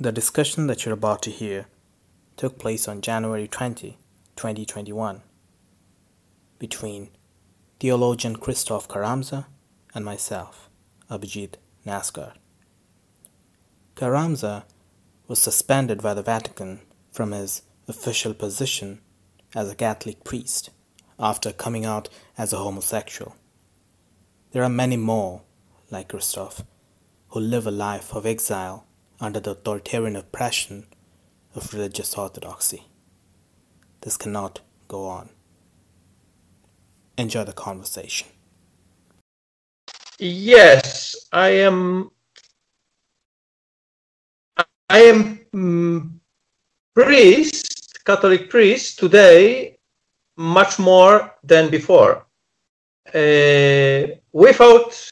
The discussion that you're about to hear took place on January 20, 2021, between theologian Krzysztof Charamsa and myself, Abhijit Naskar. Charamsa was suspended by the Vatican from his official position as a Catholic priest after coming out as a homosexual. There are many more, like Krzysztof, who live a life of exile under the authoritarian oppression of religious orthodoxy. This cannot go on. Enjoy the conversation. Yes, I am. I am mm, priest, Catholic priest today, much more than before. Uh, without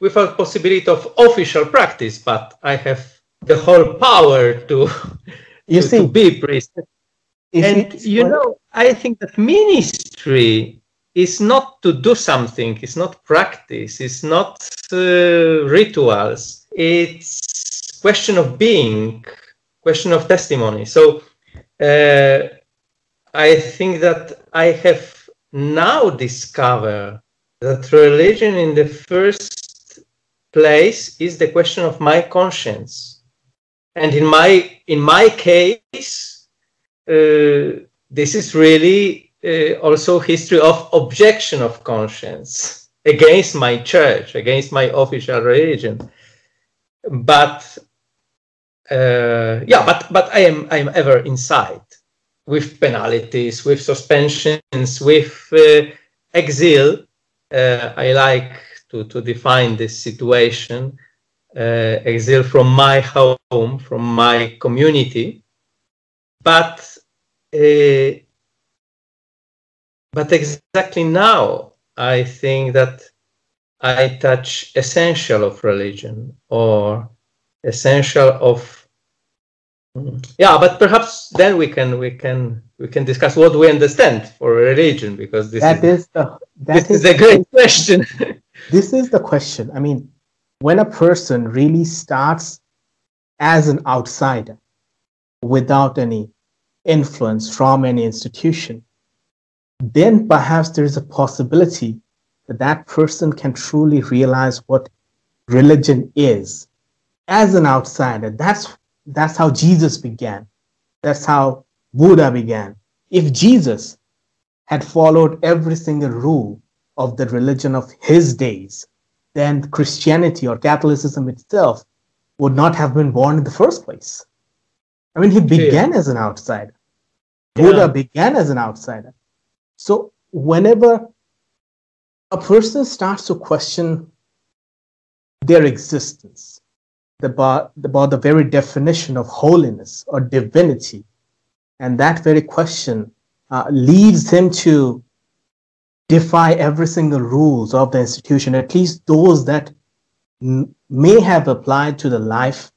without possibility of official practice, but I have the whole power to, You to, see, to be priest. and you know, I think that ministry is not to do something, it's not practice, it's not uh, rituals, it's question of being, question of testimony. So uh, I think that I have now discovered that religion in the first place is the question of my conscience. And in my in my case, uh, this is really uh, also history of objection of conscience against my church, against my official religion. But uh, yeah, but but I am I am ever inside with penalties, with suspensions, with uh, exile. Uh, I like to to define this situation. Uh, exile from my home, from my community, but uh, but exactly now I think that I touch essential of religion or essential of Mm. yeah but perhaps then we can we can we can discuss what we understand for religion because this that is, is the this that is is a great question this is the question. I mean, when a person really starts as an outsider without any influence from any institution, then perhaps there is a possibility that that person can truly realize what religion is as an outsider. That's that's how Jesus began. That's how Buddha began. If Jesus had followed every single rule of the religion of his days, then Christianity or Catholicism itself would not have been born in the first place. I mean, he began as an outsider. Buddha Yeah. began as an outsider. So, whenever a person starts to question their existence, about, about the very definition of holiness or divinity, and that very question uh, leads him to defy every single rules of the institution, at least those that m- may have applied to the life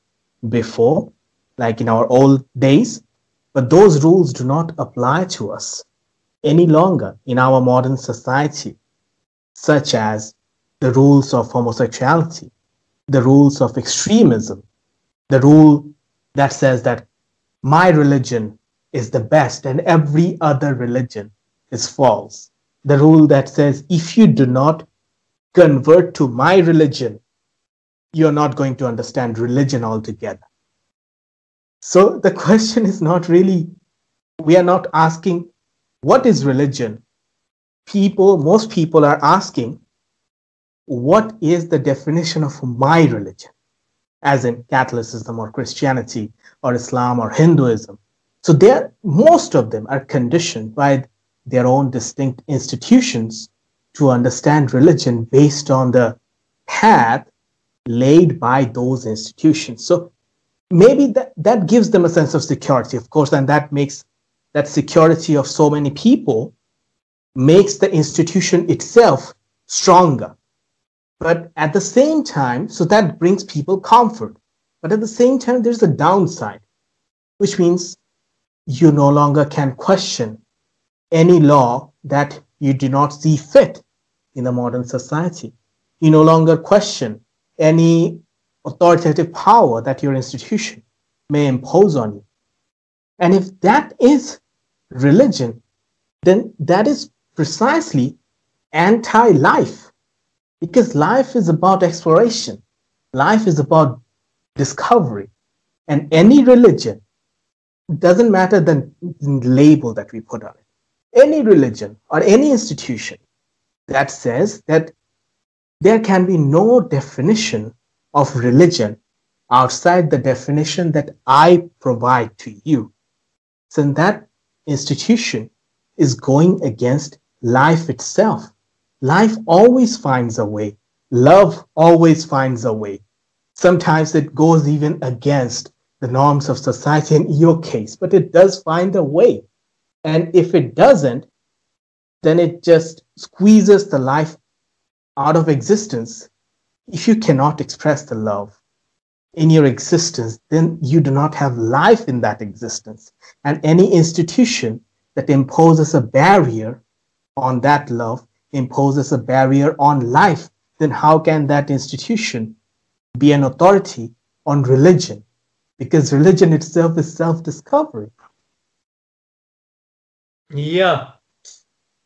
before, like in our old days, but those rules do not apply to us any longer in our modern society, such as the rules of homosexuality, the rules of extremism, the rule that says that my religion is the best and every other religion is false. The rule that says if you do not convert to my religion, you're not going to understand religion altogether. So the question is not really, we are not asking what is religion. People, most people are asking, what is the definition of my religion? As in Catholicism or Christianity or Islam or Hinduism. So they're, most of them are conditioned by their own distinct institutions to understand religion based on the path laid by those institutions. So maybe that, that gives them a sense of security, of course, and that makes that security of so many people makes the institution itself stronger. But at the same time, so that brings people comfort. But at the same time, there's a downside, which means you no longer can question any law that you do not see fit in the modern society. You no longer question any authoritative power that your institution may impose on you. And if that is religion, then that is precisely anti life because life is about exploration, life is about discovery. And any religion, doesn't matter the label that we put on it, any religion or any institution that says that there can be no definition of religion outside the definition that I provide to you. So that institution is going against life itself. Life always finds a way. Love always finds a way. Sometimes it goes even against the norms of society in your case, but it does find a way. And if it doesn't, then it just squeezes the life out of existence. If you cannot express the love in your existence, then you do not have life in that existence. And any institution that imposes a barrier on that love imposes a barrier on life, then how can that institution be an authority on religion? Because religion itself is self discovery. Yeah,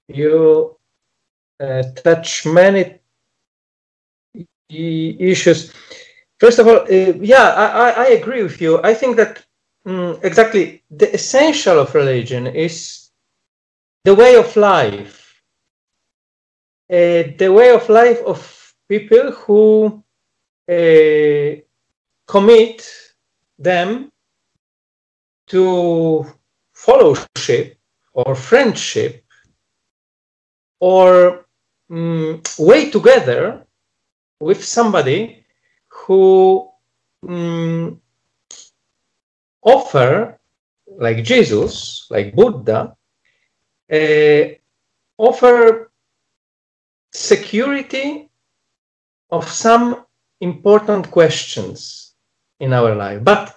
you uh, touch many issues. First of all, uh, yeah, I, I, agree with you. I think that um, exactly the essential of religion is the way of life, uh, the way of life of people who uh, commit them to fellowship or friendship or um, way together with somebody who um, offer like jesus like buddha uh, offer security of some important questions in our life. But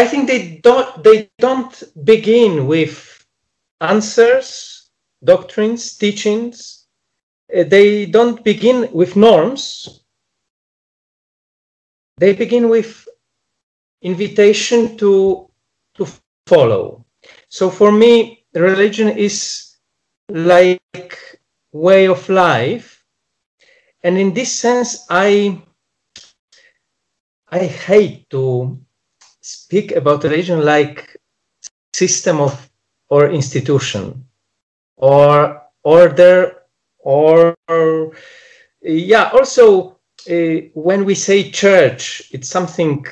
i think they don't they don't begin with answers doctrines teachings. Uh, they don't begin with norms. They begin with invitation to to follow. So for me religion is like way of life. And in this sense i i hate to speak about religion like system of or institution or order or yeah also uh, when we say church it's something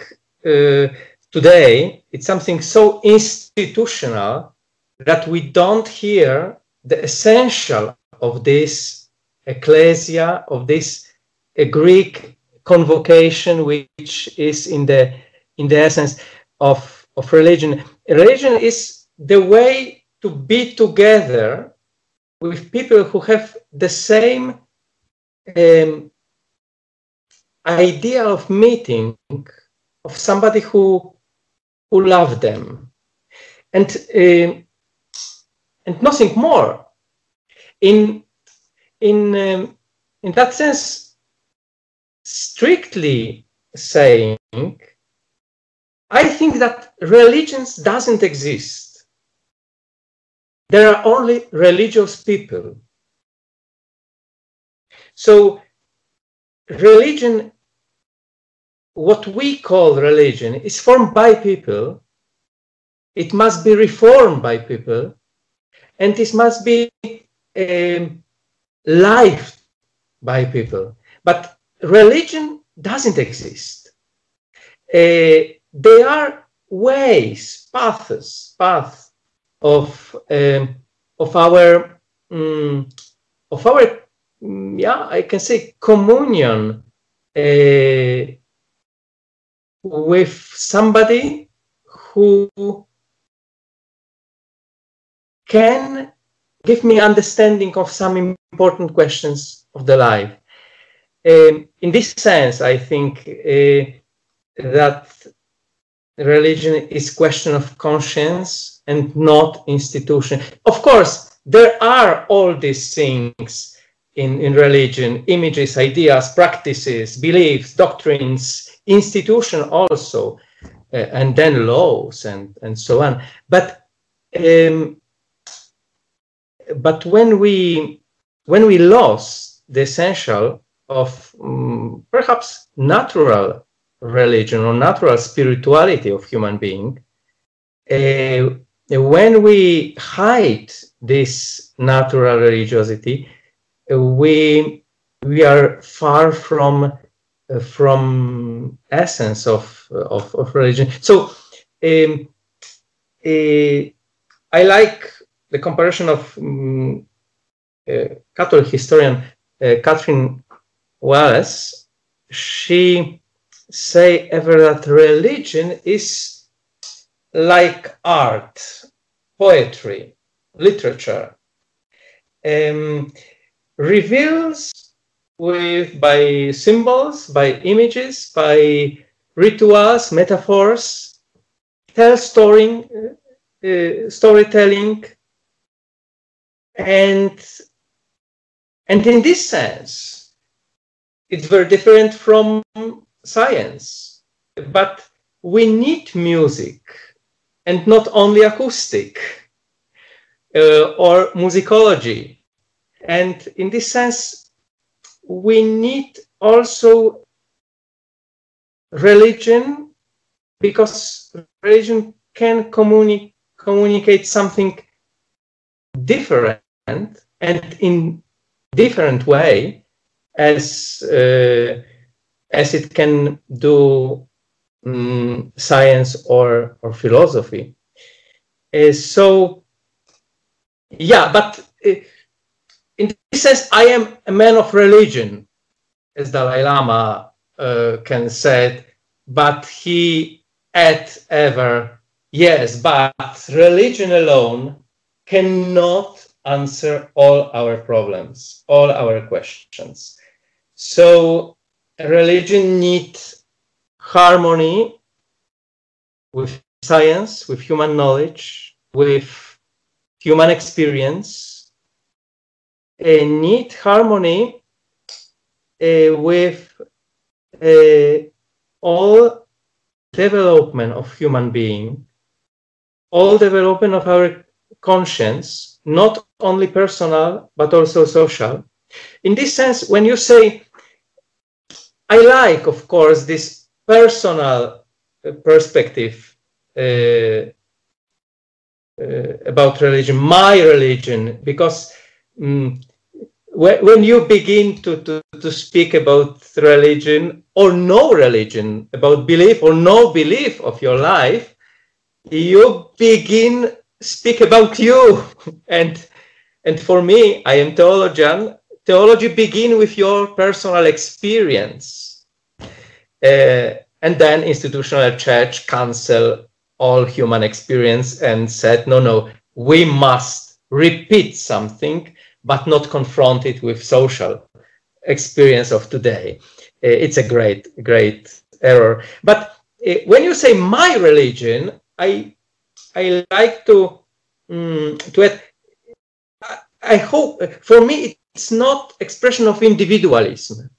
uh, today it's something so institutional that we don't hear the essential of this ecclesia of this a greek convocation which is in the in the essence of of religion. Religion is the way to be together with people who have the same um, idea of meeting of somebody who who love them. And uh, and nothing more. In in um, in that sense strictly saying i think that religions doesn't exist there are only religious people so religion, what we call religion, is formed by people. It must be reformed by people, and this must be um, lived by people. But religion doesn't exist. Uh, they are ways, paths, paths of um, of our um, of our Mm, yeah, I can say communion uh, with somebody who can give me understanding of some important questions of the life. Um, in this sense, I think uh, that religion is question of conscience and not institution. Of course, there are all these things in, in religion images, ideas, practices, beliefs, doctrines, institution also. uh, and then laws and, and so on. But um, but when we when we lost the essential of um, perhaps natural religion or natural spirituality of human being, uh, when we hide this natural religiosity, uh, we we are far from uh, from essence of, of, of religion. So um, uh, I like the comparison of um, uh, Catholic historian uh, Catherine Wallace. She say ever that religion is like art, poetry, literature, um, reveals with by symbols, by images, by rituals, metaphors, tell story, uh, storytelling, and and in this sense, it's very different from science. But we need music, and not only acoustic uh, or musicology. And in this sense, we need also religion because religion can communi- communicate something different and in different way as uh, as it can do um, science or or philosophy. Uh, so yeah, but uh, in this sense, I am a man of religion, as Dalai Lama uh, can say, but he at ever yes, but religion alone cannot answer all our problems, all our questions. So religion needs harmony with science, with human knowledge, with human experience, and need harmony uh, with uh, all development of human being, all development of our conscience, not only personal, but also social. In this sense, when you say, I like, of course, this personal uh, perspective uh, uh, about religion, my religion, because um, when, when you begin to, to, to speak about religion or no religion, about belief or no belief of your life, you begin speak about you. And and for me i am theologian theology begin with your personal experience uh, and then institutional church cancel all human experience and said no no we must repeat something but not confront it with social experience of today uh, it's a great great error but uh, when you say my religion i I like to um, to add. I hope for me it's not expression of individualism.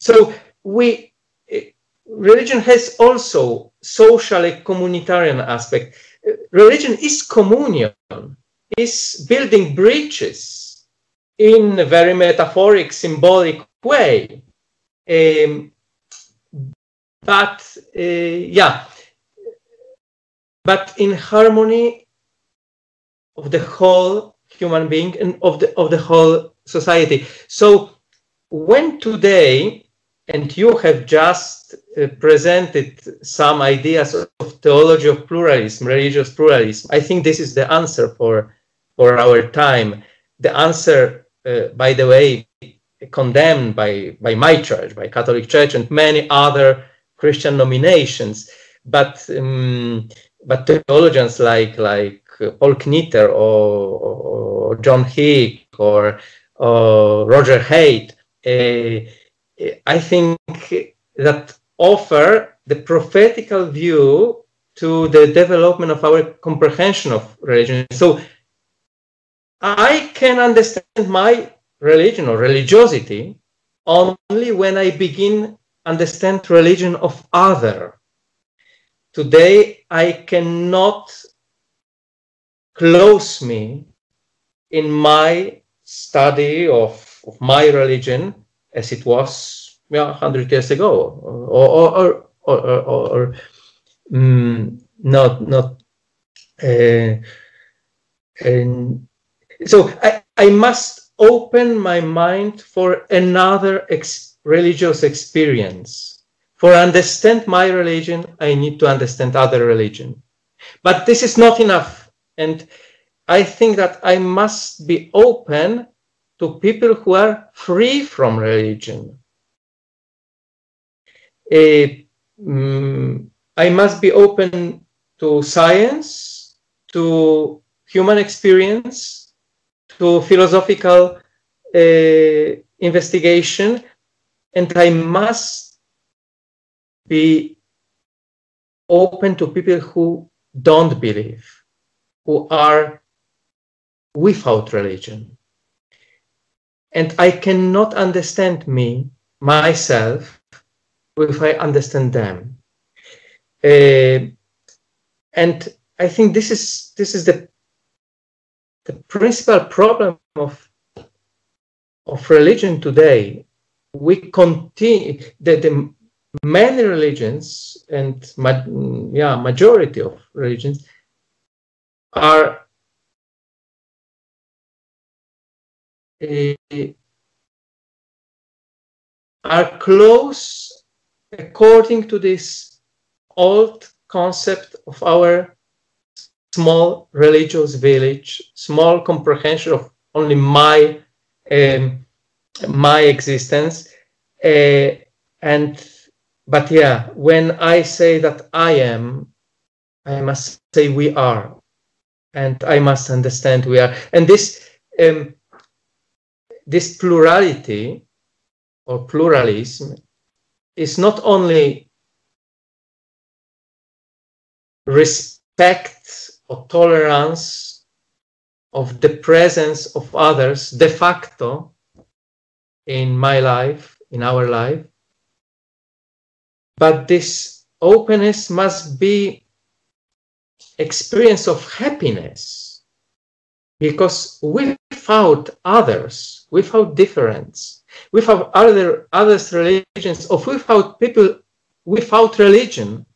So we religion has also socially communitarian aspect. Religion is communion, is building bridges in a very metaphoric, symbolic way. Um, but uh, yeah, but in harmony of the whole human being and of the of the whole society. So when today and you have just uh, presented some ideas of theology of pluralism, religious pluralism. I think this is the answer for for our time. The answer, uh, by the way, condemned by by my church, by Catholic Church, and many other Christian nominations. But um, but theologians like like Paul Knitter or, or John Hick or, or Roger Haight, uh, I think that offer the prophetical view to the development of our comprehension of religion. So I can understand my religion or religiosity only when I begin understand religion of other today I cannot close me in my study of, of my religion as it was yeah, 100 years ago or, or, or, or, or um, not, not uh, and so I, I must open my mind for another ex- religious experience. For understand my religion, I need to understand other religion. But this is not enough. And I think that I must be open to people who are free from religion. Uh, um, I must be open to science, to human experience, to philosophical uh, investigation, and I must be open to people who don't believe, who are without religion. And I cannot understand me, myself, if I understand them. Uh, and I think this is this is the the principal problem of of religion today. We continue that the many religions and ma- yeah majority of religions are uh, are close according to this old concept of our small religious village, small comprehension of only my um, my existence, uh, and but yeah, when I say that I am, I must say we are, and I must understand we are, and this um, this plurality or pluralism is not only respect or tolerance of the presence of others de facto in my life, in our life. But this openness must be experience of happiness because without others, without difference, without other others religions, or without people without religion,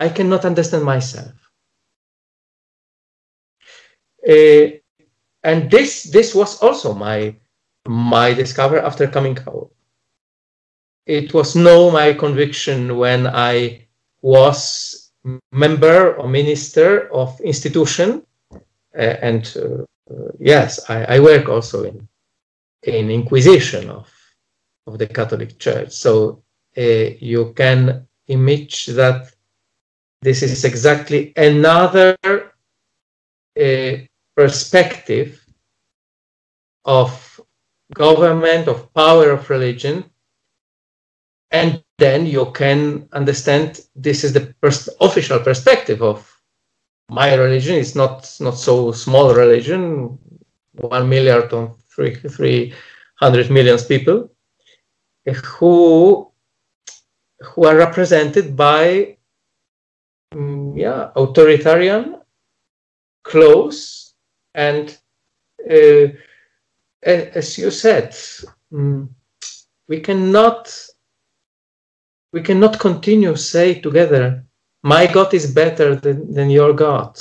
I cannot understand myself. Uh, and this this was also my my discovery after coming out. It was no my conviction when I was member or minister of institution, uh, and uh, yes, I, I, work also in in Inquisition of of the Catholic Church. So uh, you can image that this is exactly another uh, perspective of government, of power of religion, and then you can understand this is the pers- official perspective of my religion. It's not not so small religion, one milliard or three three hundred millions people who who are represented by um, yeah authoritarian close and uh, as you said, mm, we cannot we cannot continue say together, my God is better than, than your God.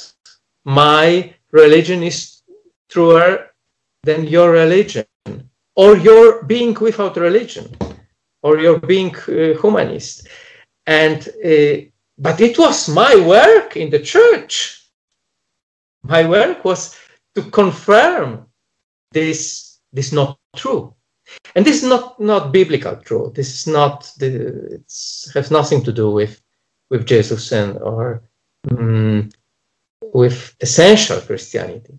My religion is truer than your religion, or your being without religion, or your being uh, humanist. And uh, but it was my work in the church. My work was to confirm this this not true and this is not not biblical truth. This is not the it has nothing to do with with jesus and or um, with essential christianity.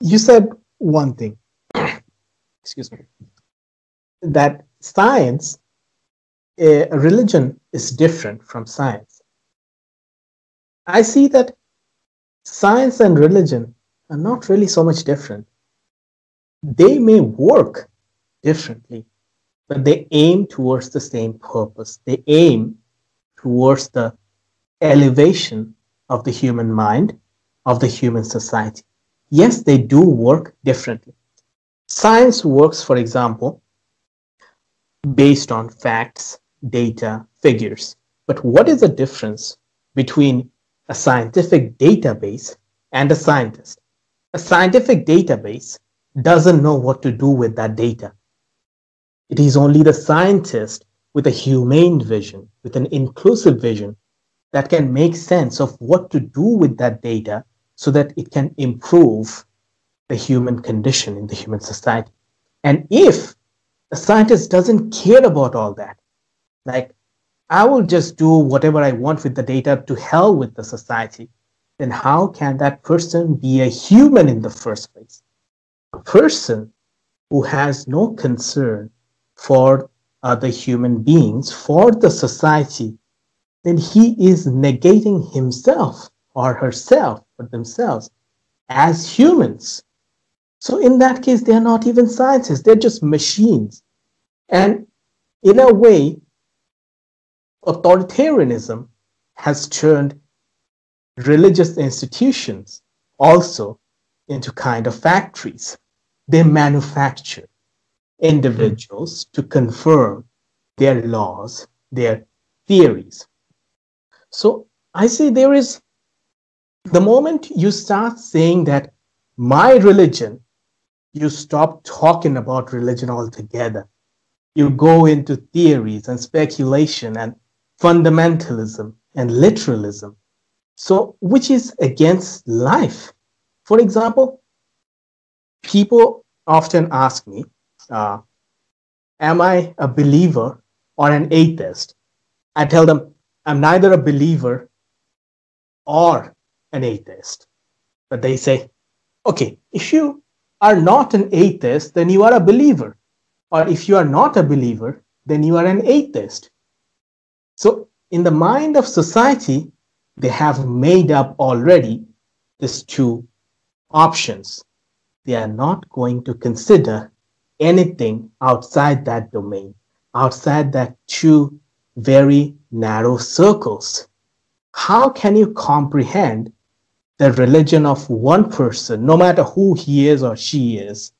You said one thing. Excuse me. That science a religion is different from science. I see that science and religion are not really so much different. They may work differently, but they aim towards the same purpose. They aim towards the elevation of the human mind, of the human society. Yes, they do work differently. Science works, for example, based on facts, data, figures. But what is the difference between a scientific database and a scientist? A scientific database doesn't know what to do with that data. It is only the scientist with a humane vision, with an inclusive vision, that can make sense of what to do with that data so that it can improve the human condition in the human society. And if the scientist doesn't care about all that, like I will just do whatever I want with the data to hell with the society, then how can that person be a human in the first place? A person who has no concern for other human beings, for the society, then he is negating himself or herself or themselves as humans. So in that case, they're not even scientists, they're just machines. And in a way, authoritarianism has turned religious institutions also into kind of factories. They manufacture individuals to confirm their laws, their theories. So I say there is the moment you start saying that my religion, you stop talking about religion altogether. You go into theories and speculation and fundamentalism and literalism. So, which is against life. For example, people often ask me, uh, Am I a believer or an atheist? I tell them, I'm neither a believer or an atheist. But they say, okay, if you are not an atheist, then you are a believer. Or if you are not a believer, then you are an atheist. So, in the mind of society, they have made up already these two options. They are not going to consider anything outside that domain, outside that two very narrow circles. How can you comprehend the religion of one person, no matter who he is or she is,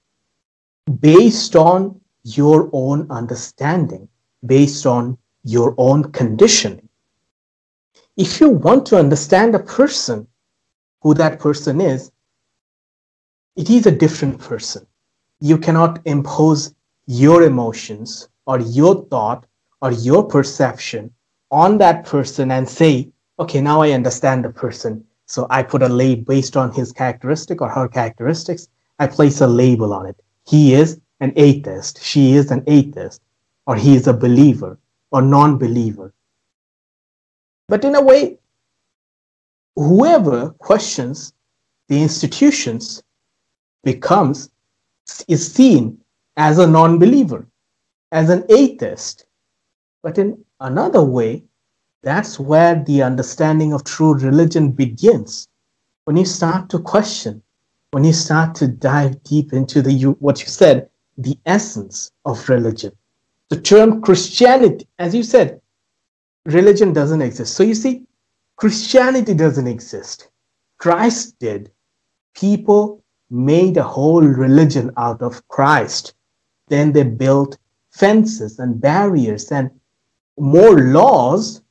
based on your own understanding, based on your own conditioning? If you want to understand a person, who that person is, it is a different person you cannot impose your emotions or your thought or your perception on that person and say, okay, now I understand the person. So I put a label based on his characteristic or her characteristics. I place a label on it. He is an atheist. She is an atheist. Or he is a believer or non believer. But in a way, whoever questions the institutions becomes is seen as a non believer, as an atheist. But in another way, that's where the understanding of true religion begins. When you start to question, when you start to dive deep into the what you said, the essence of religion. The term Christianity, as you said, religion doesn't exist. So you see, Christianity doesn't exist. Christ did. People made a whole religion out of Christ. Then they built fences and barriers and more laws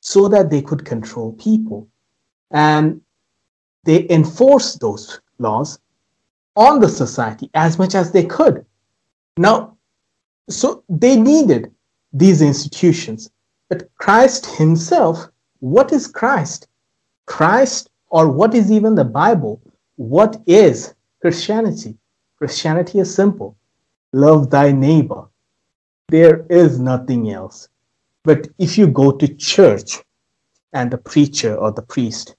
so that they could control people. And they enforced those laws on the society as much as they could. Now, so they needed these institutions. Christ himself, what is Christ? Christ, or what is even the Bible, what is Christianity? Christianity is simple love thy neighbor. There is nothing else. But if you go to church and the preacher or the priest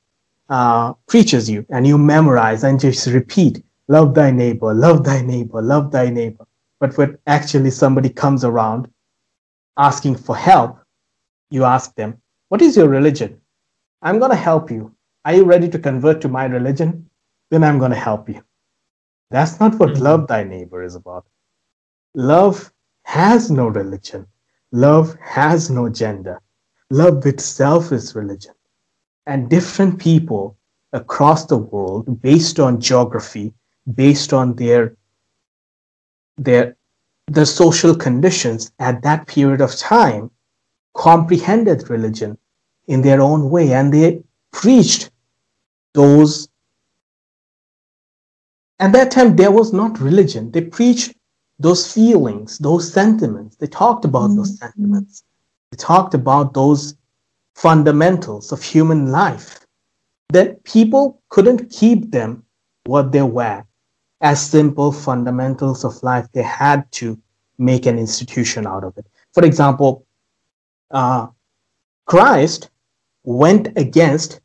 uh, preaches you and you memorize and just repeat, love thy neighbor, love thy neighbor, love thy neighbor. But when actually somebody comes around asking for help, you ask them, What is your religion? I'm going to help you. Are you ready to convert to my religion? then I'm going to help you. That's not what mm-hmm. love thy neighbor is about. Love has no religion. Love has no gender. Love itself is religion. And different people across the world, based on geography, based on their, their the social conditions at that period of time, comprehended religion in their own way and they preached those. At that time, there was not religion. They preached those feelings, those sentiments. They talked about mm-hmm. those sentiments. They talked about those fundamentals of human life. That people couldn't keep them what they were as simple fundamentals of life. They had to make an institution out of it. For example, uh, Christ went against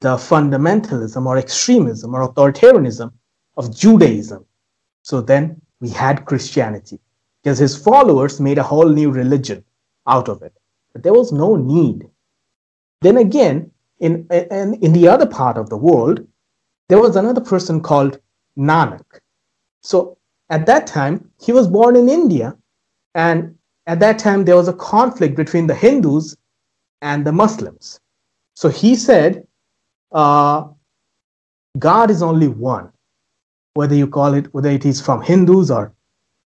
the fundamentalism or extremism or authoritarianism of Judaism. So then we had Christianity because his followers made a whole new religion out of it. But there was no need. Then again, in, in, in the other part of the world, there was another person called Nanak. So at that time, he was born in India. And at that time, there was a conflict between the Hindus and the Muslims. So he said, uh, God is only one whether you call it, whether it is from Hindus or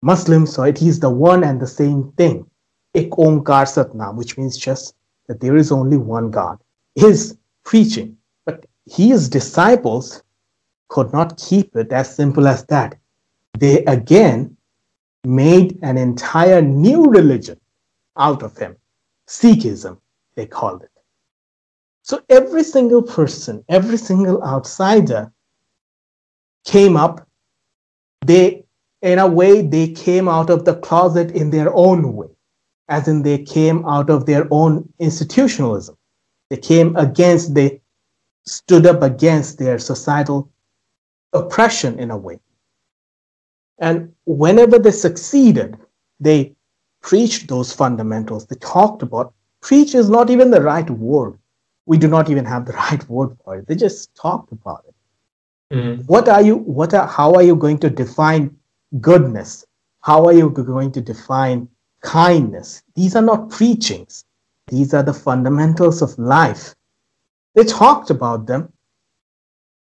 Muslims, so it is the one and the same thing. Ek Omkar Satnam, which means just that there is only one God, is preaching. But his disciples could not keep it as simple as that. They again made an entire new religion out of him. Sikhism, they called it. So every single person, every single outsider came up, they, in a way, they came out of the closet in their own way, as in they came out of their own institutionalism. They came against, they stood up against their societal oppression in a way. And whenever they succeeded, they preached those fundamentals. They talked about preach is not even the right word. We do not even have the right word for it. They just talked about it. Mm-hmm. What are you, what are, how are you going to define goodness? How are you going to define kindness? These are not preachings. These are the fundamentals of life. They talked about them,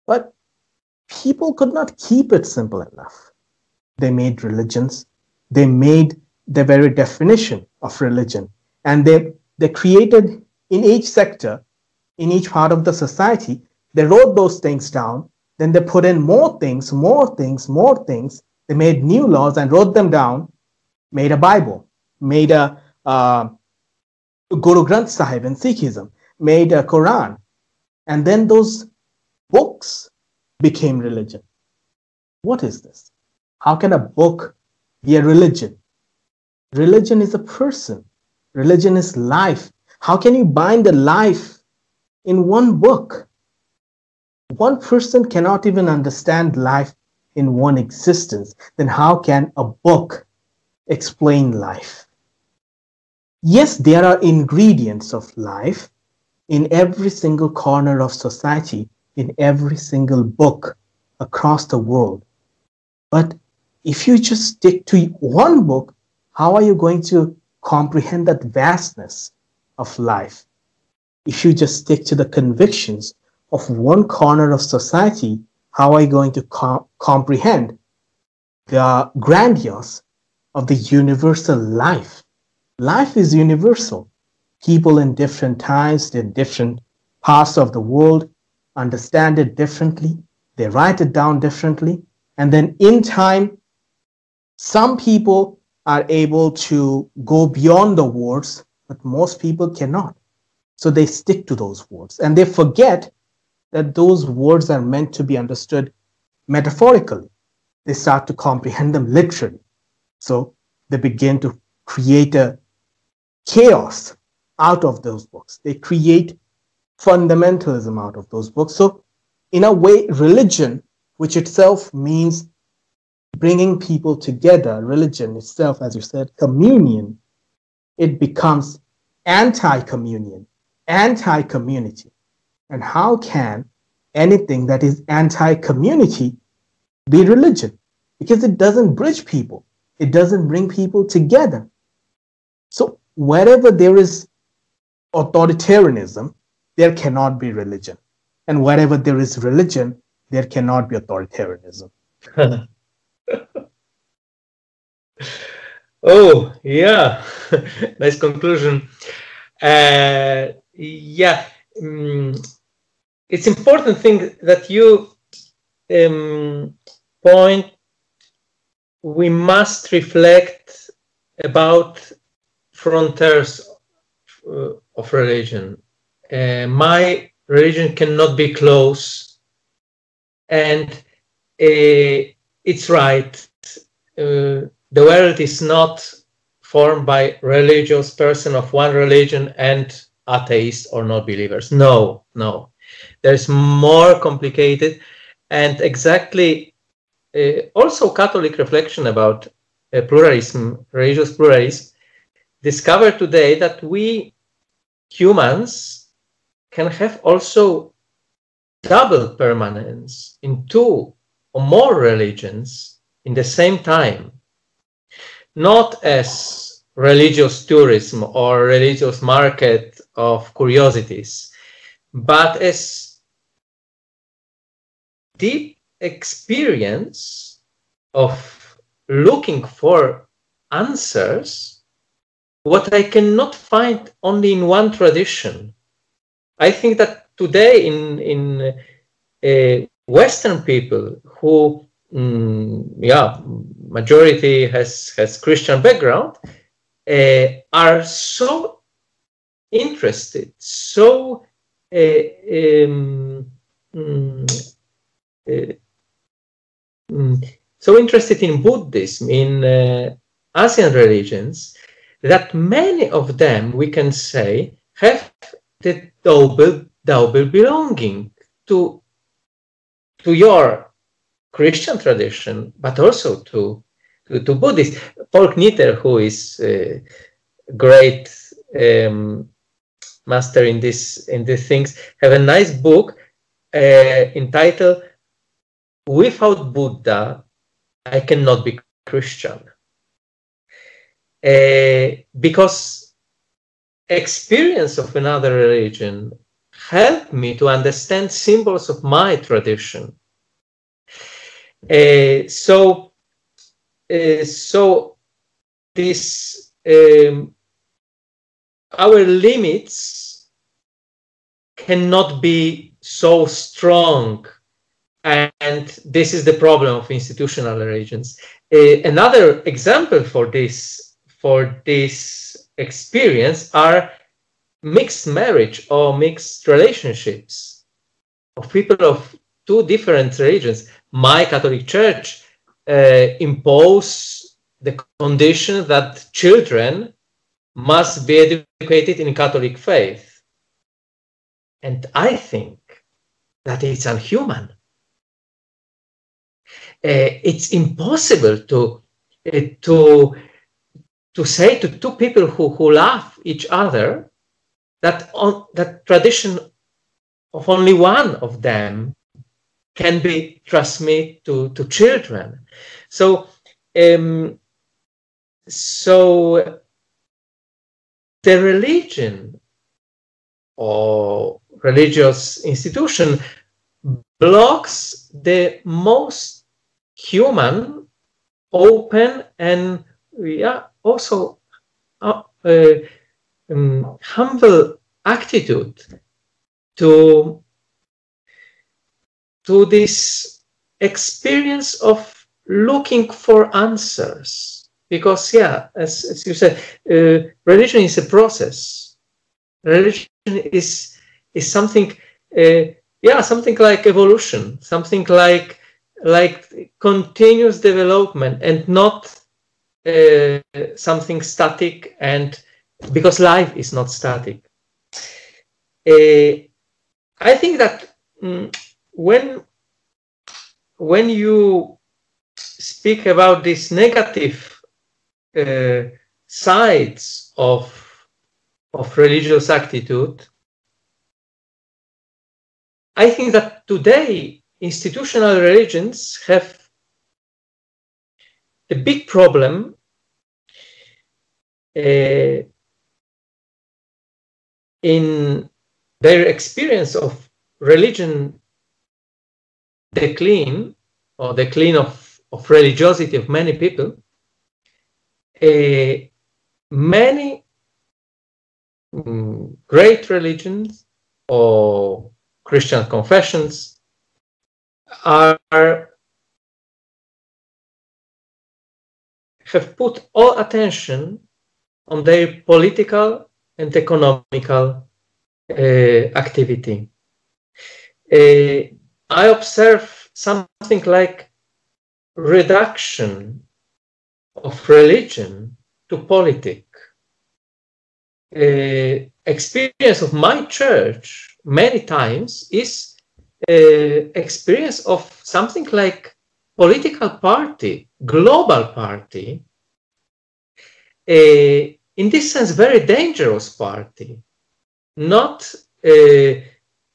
but people could not keep it simple enough. They made religions. They made the very definition of religion. And they, they created in each sector, in each part of the society, they wrote those things down then they put in more things, more things, more things. They made new laws and wrote them down, made a Bible, made a uh, Guru Granth Sahib in Sikhism, made a Quran. And then those books became religion. What is this? How can a book be a religion? Religion is a person. Religion is life. How can you bind a life in one book? one person cannot even understand life in one existence, then how can a book explain life? Yes, there are ingredients of life in every single corner of society, in every single book across the world. But if you just stick to one book, how are you going to comprehend that vastness of life? If you just stick to the convictions of one corner of society, how are you going to com- comprehend the grandiose of the universal life? Life is universal. People in different times, in different parts of the world, understand it differently. They write it down differently. And then in time, some people are able to go beyond the words, but most people cannot. So they stick to those words and they forget that those words are meant to be understood metaphorically. They start to comprehend them literally. So they begin to create a chaos out of those books. They create fundamentalism out of those books. So, in a way, religion, which itself means bringing people together, religion itself, as you said, communion, it becomes anti communion, anti community. And how can anything that is anti community be religion? Because it doesn't bridge people. it doesn't bring people together. So wherever there is authoritarianism, there cannot be religion. And wherever there is religion, there cannot be authoritarianism. oh, yeah. nice conclusion. Uh, yeah. Um, it's important thing that you um, point we must reflect about frontiers uh, of religion. Uh, my religion cannot be close, and uh, it's right. Uh, the world is not formed by religious person of one religion and atheists or not believers. No, no. There's more complicated, and exactly uh, also Catholic reflection about uh, pluralism, religious pluralism, discover today that we humans can have also double permanence in two or more religions in the same time, not as religious tourism or religious market of curiosities, but as deep experience of looking for answers what I cannot find only in one tradition. I think that today in in uh, Western people who mm, yeah majority has has Christian background uh, are so interested so uh, um, so interested in Buddhism, in uh, Asian religions, that many of them, we can say, have the double, double belonging to, to your Christian tradition, but also to, to, to Buddhist. Paul Knitter, who is a great um, master in this in these things, have a nice book uh, entitled without Buddha, I cannot be Christian. Uh, because experience of another religion helped me to understand symbols of my tradition. Uh, so, uh, so this um, our limits cannot be so strong and this is the problem of institutional arrangements. Uh, another example for this for this experience are mixed marriage or mixed relationships of people of two different religions. My Catholic Church uh, impose the condition that children must be educated in Catholic faith. And I think that it's unhuman uh, it's impossible to uh, to to say to two people who, who love each other that on, that tradition of only one of them can be transmitted to, to children. So um, so the religion or religious institution blocks the most human, open, and yeah, also uh, uh, um, humble attitude to to this experience of looking for answers. Because yeah as, as you said uh, religion is a process. Religion is is something uh, yeah something like evolution something like like continuous development and not uh, something static and because life is not static. Uh, i think that mm, when when you speak about these negative uh, sides of of religious attitude i think that today institutional religions have a big problem uh, in their experience of religion decline or decline of, of religiosity of many people, uh, many um, great religions or Christian confessions are have put all attention on their political and economical uh, activity. Uh, I observe something like reduction of religion to politic. Uh, experience of my church many times is uh, experience of something like political party, global party, uh, in this sense, very dangerous party, not uh,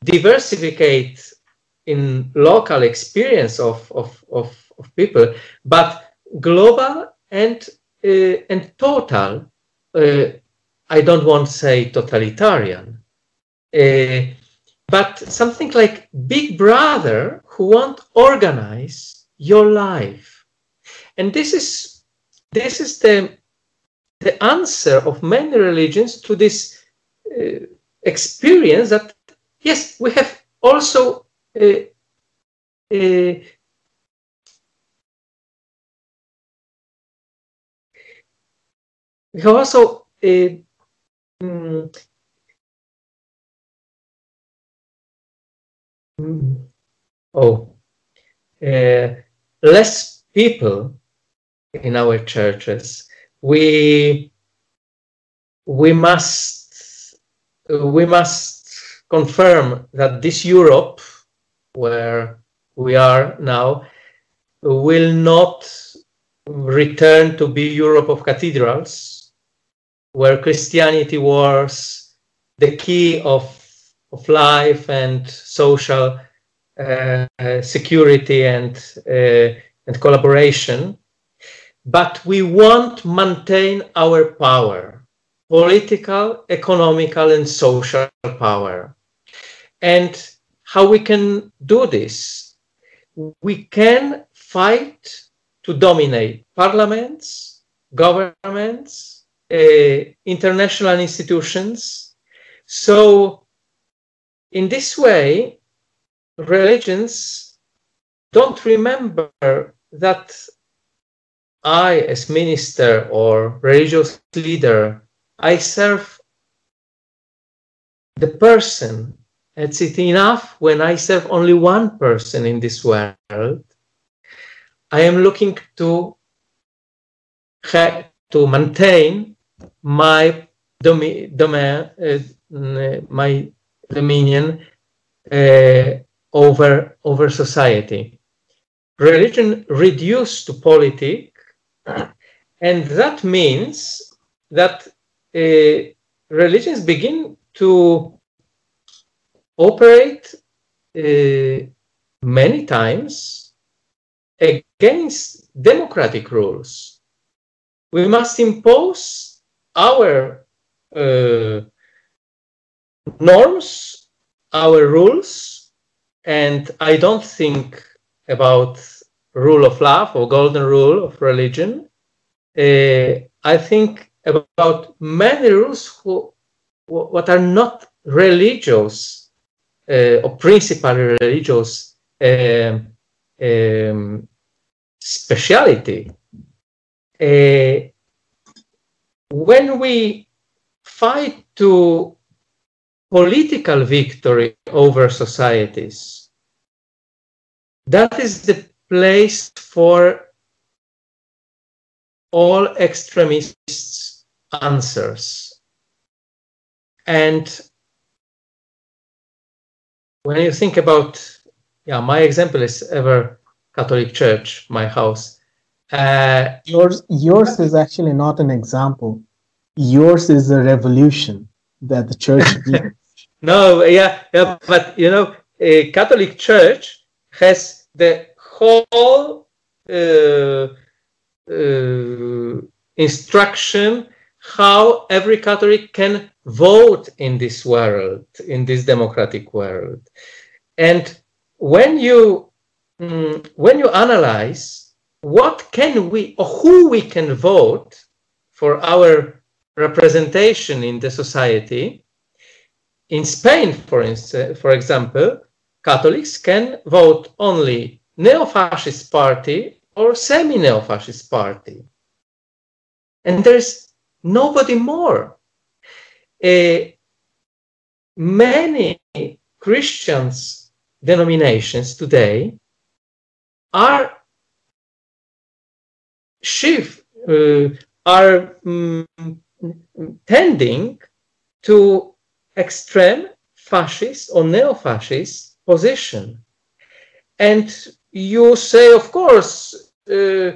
diversificate in local experience of, of, of, of people, but global and, uh, and total, uh, I don't want to say totalitarian, uh, but something like big brother who won't organize your life. And this is, this is the, the answer of many religions to this uh, experience that, yes, we have also uh, uh, we have also um, oh uh, less people in our churches we we must we must confirm that this Europe where we are now will not return to be Europe of cathedrals where Christianity was the key of of life and social uh, security and uh, and collaboration but we won't maintain our power political economical and social power. And how we can do this? We can fight to dominate parliaments governments uh, international institutions. So in this way religions don't remember that I, as minister or religious leader, I serve the person. It's it enough when I serve only one person in this world. I am looking to to maintain my domi- domain, uh, my dominion uh, over over society. Religion reduced to politics and that means that uh, religions begin to operate uh, many times against democratic rules. We must impose our uh, norms, our rules, and I don't think about rule of love or golden rule of religion. Uh, I think about many rules who, what are not religious uh, or principally religious um, um, speciality. Uh, when we fight to political victory over societies, that is the place for all extremists' answers. And when you think about, yeah, my example is ever Catholic Church, my house. Uh, yours, yours is actually not an example. Yours is a revolution that the church no, yeah, yeah, but you know, a Catholic Church has the whole uh, uh, instruction how every Catholic can vote in this world, in this democratic world. And when you mm, when you analyze what can we or who we can vote for our representation in the society, in Spain, for instance, for example, Catholics can vote only neo-fascist party or semi-neo-fascist party. And there's nobody more. Uh, many Christians denominations today are shift uh, are um, tending to extreme fascist or neo-fascist position and you say of course uh,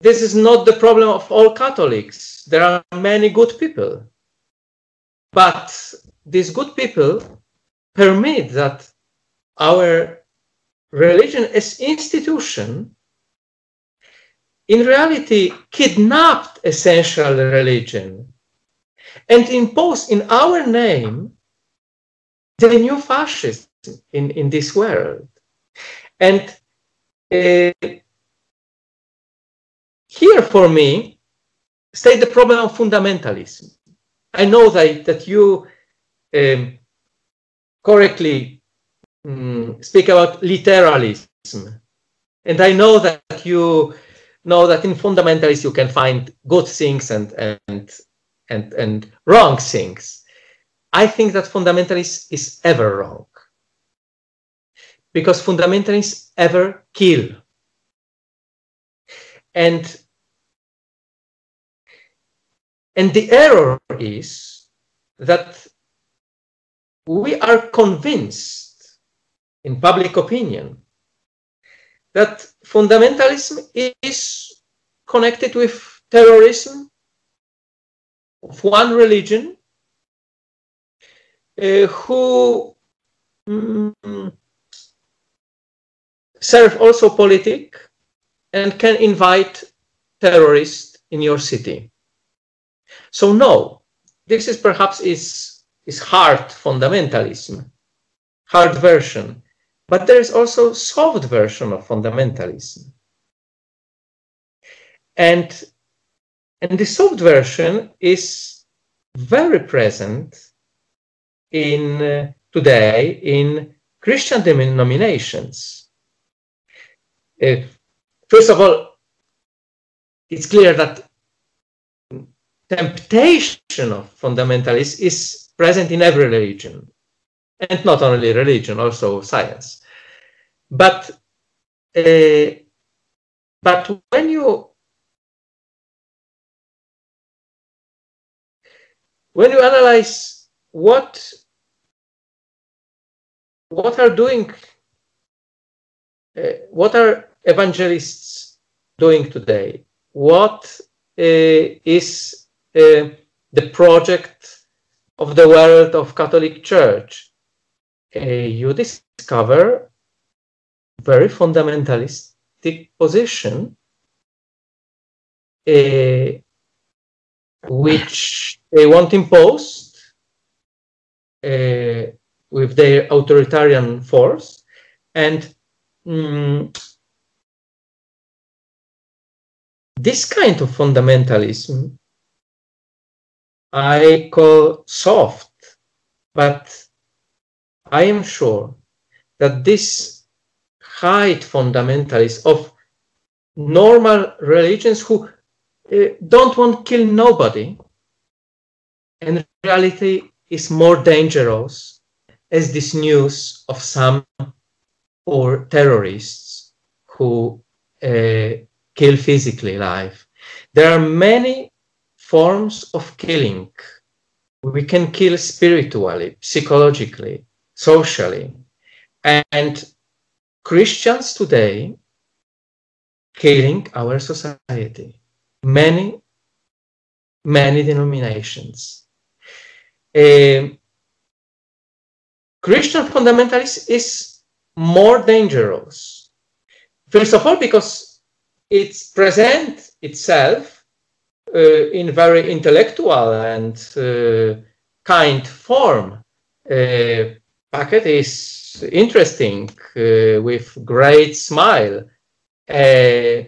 this is not the problem of all Catholics. There are many good people. But these good people permit that our religion as institution in reality kidnapped essential religion and imposed in our name the new fascism in, in this world. And uh, here for me stay the problem of fundamentalism. I know that, that you um, correctly um, speak about literalism. And I know that you know that in fundamentalism you can find good things and, and, and, and wrong things. I think that fundamentalism is ever wrong. Because fundamentalists ever kill. And and the error is that we are convinced in public opinion that fundamentalism is connected with terrorism of one religion uh, who mm, serve also politic and can invite terrorists in your city. So no, this is perhaps is, is hard fundamentalism, hard version, but there is also soft version of fundamentalism. And, and the soft version is very present in uh, today in Christian denominations. Uh, first of all, it's clear that temptation of fundamentalists is present in every religion, and not only religion, also science. But uh, but when you when you analyze what what are doing uh, what are evangelists doing today? What uh, is uh, the project of the world of Catholic Church, uh, you discover very fundamentalistic position which they want imposed uh, with their authoritarian force. And mm, this kind of fundamentalism I call soft, but I am sure that this height fundamentalists of normal religions who uh, don't want to kill nobody, in reality is more dangerous as this news of some or terrorists who uh, kill physically life. There are many forms of killing. We can kill spiritually, psychologically, socially. And Christians today killing our society. Many, many denominations. Uh, Christian fundamentalism is more dangerous. First of all, because it's present itself uh, in very intellectual and uh, kind form. Uh, Packet is interesting uh, with great smile, uh,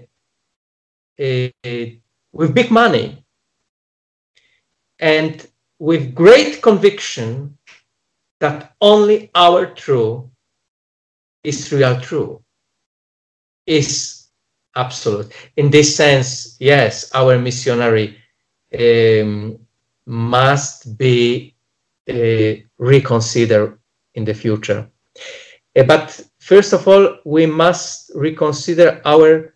with big money, and with great conviction that only our true is real true, is absolute. In this sense, yes, our missionary um, must be uh, reconsidered in the future. Uh, but first of all, we must reconsider our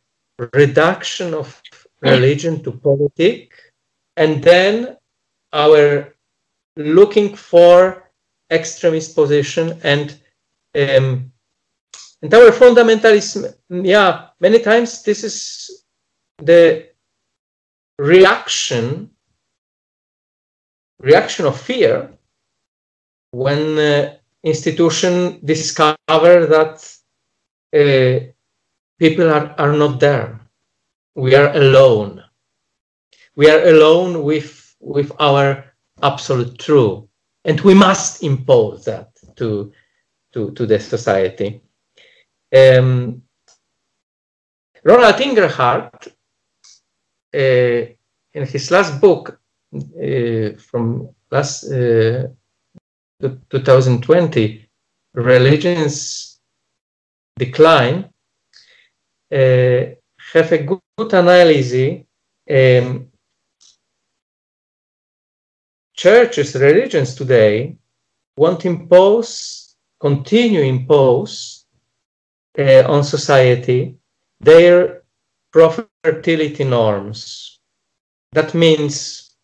reduction of religion to politics, and then our looking for extremist position and um, and our fundamentalism. Yeah, many times this is the reaction reaction of fear when uh, institution discover that uh, people are, are not there. We are alone. We are alone with, with our absolute truth. And we must impose that to, to, to the society. Um, Ronald Inglehart, uh, in his last book uh, from last uh, 2020, Religions Decline, have a good, good analysis. Um, churches, religions today want to impose, continue impose uh, on society their pro-fertility norms. That means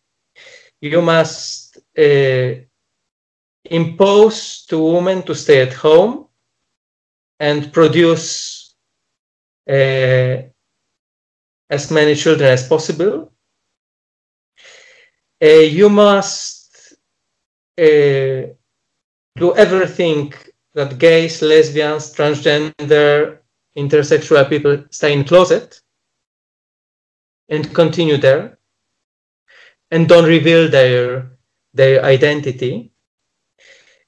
you must uh, impose to women to stay at home and produce uh, as many children as possible. Uh, you must uh, do everything that gays, lesbians, transgender, intersexual people stay in closet and continue there and don't reveal their their identity.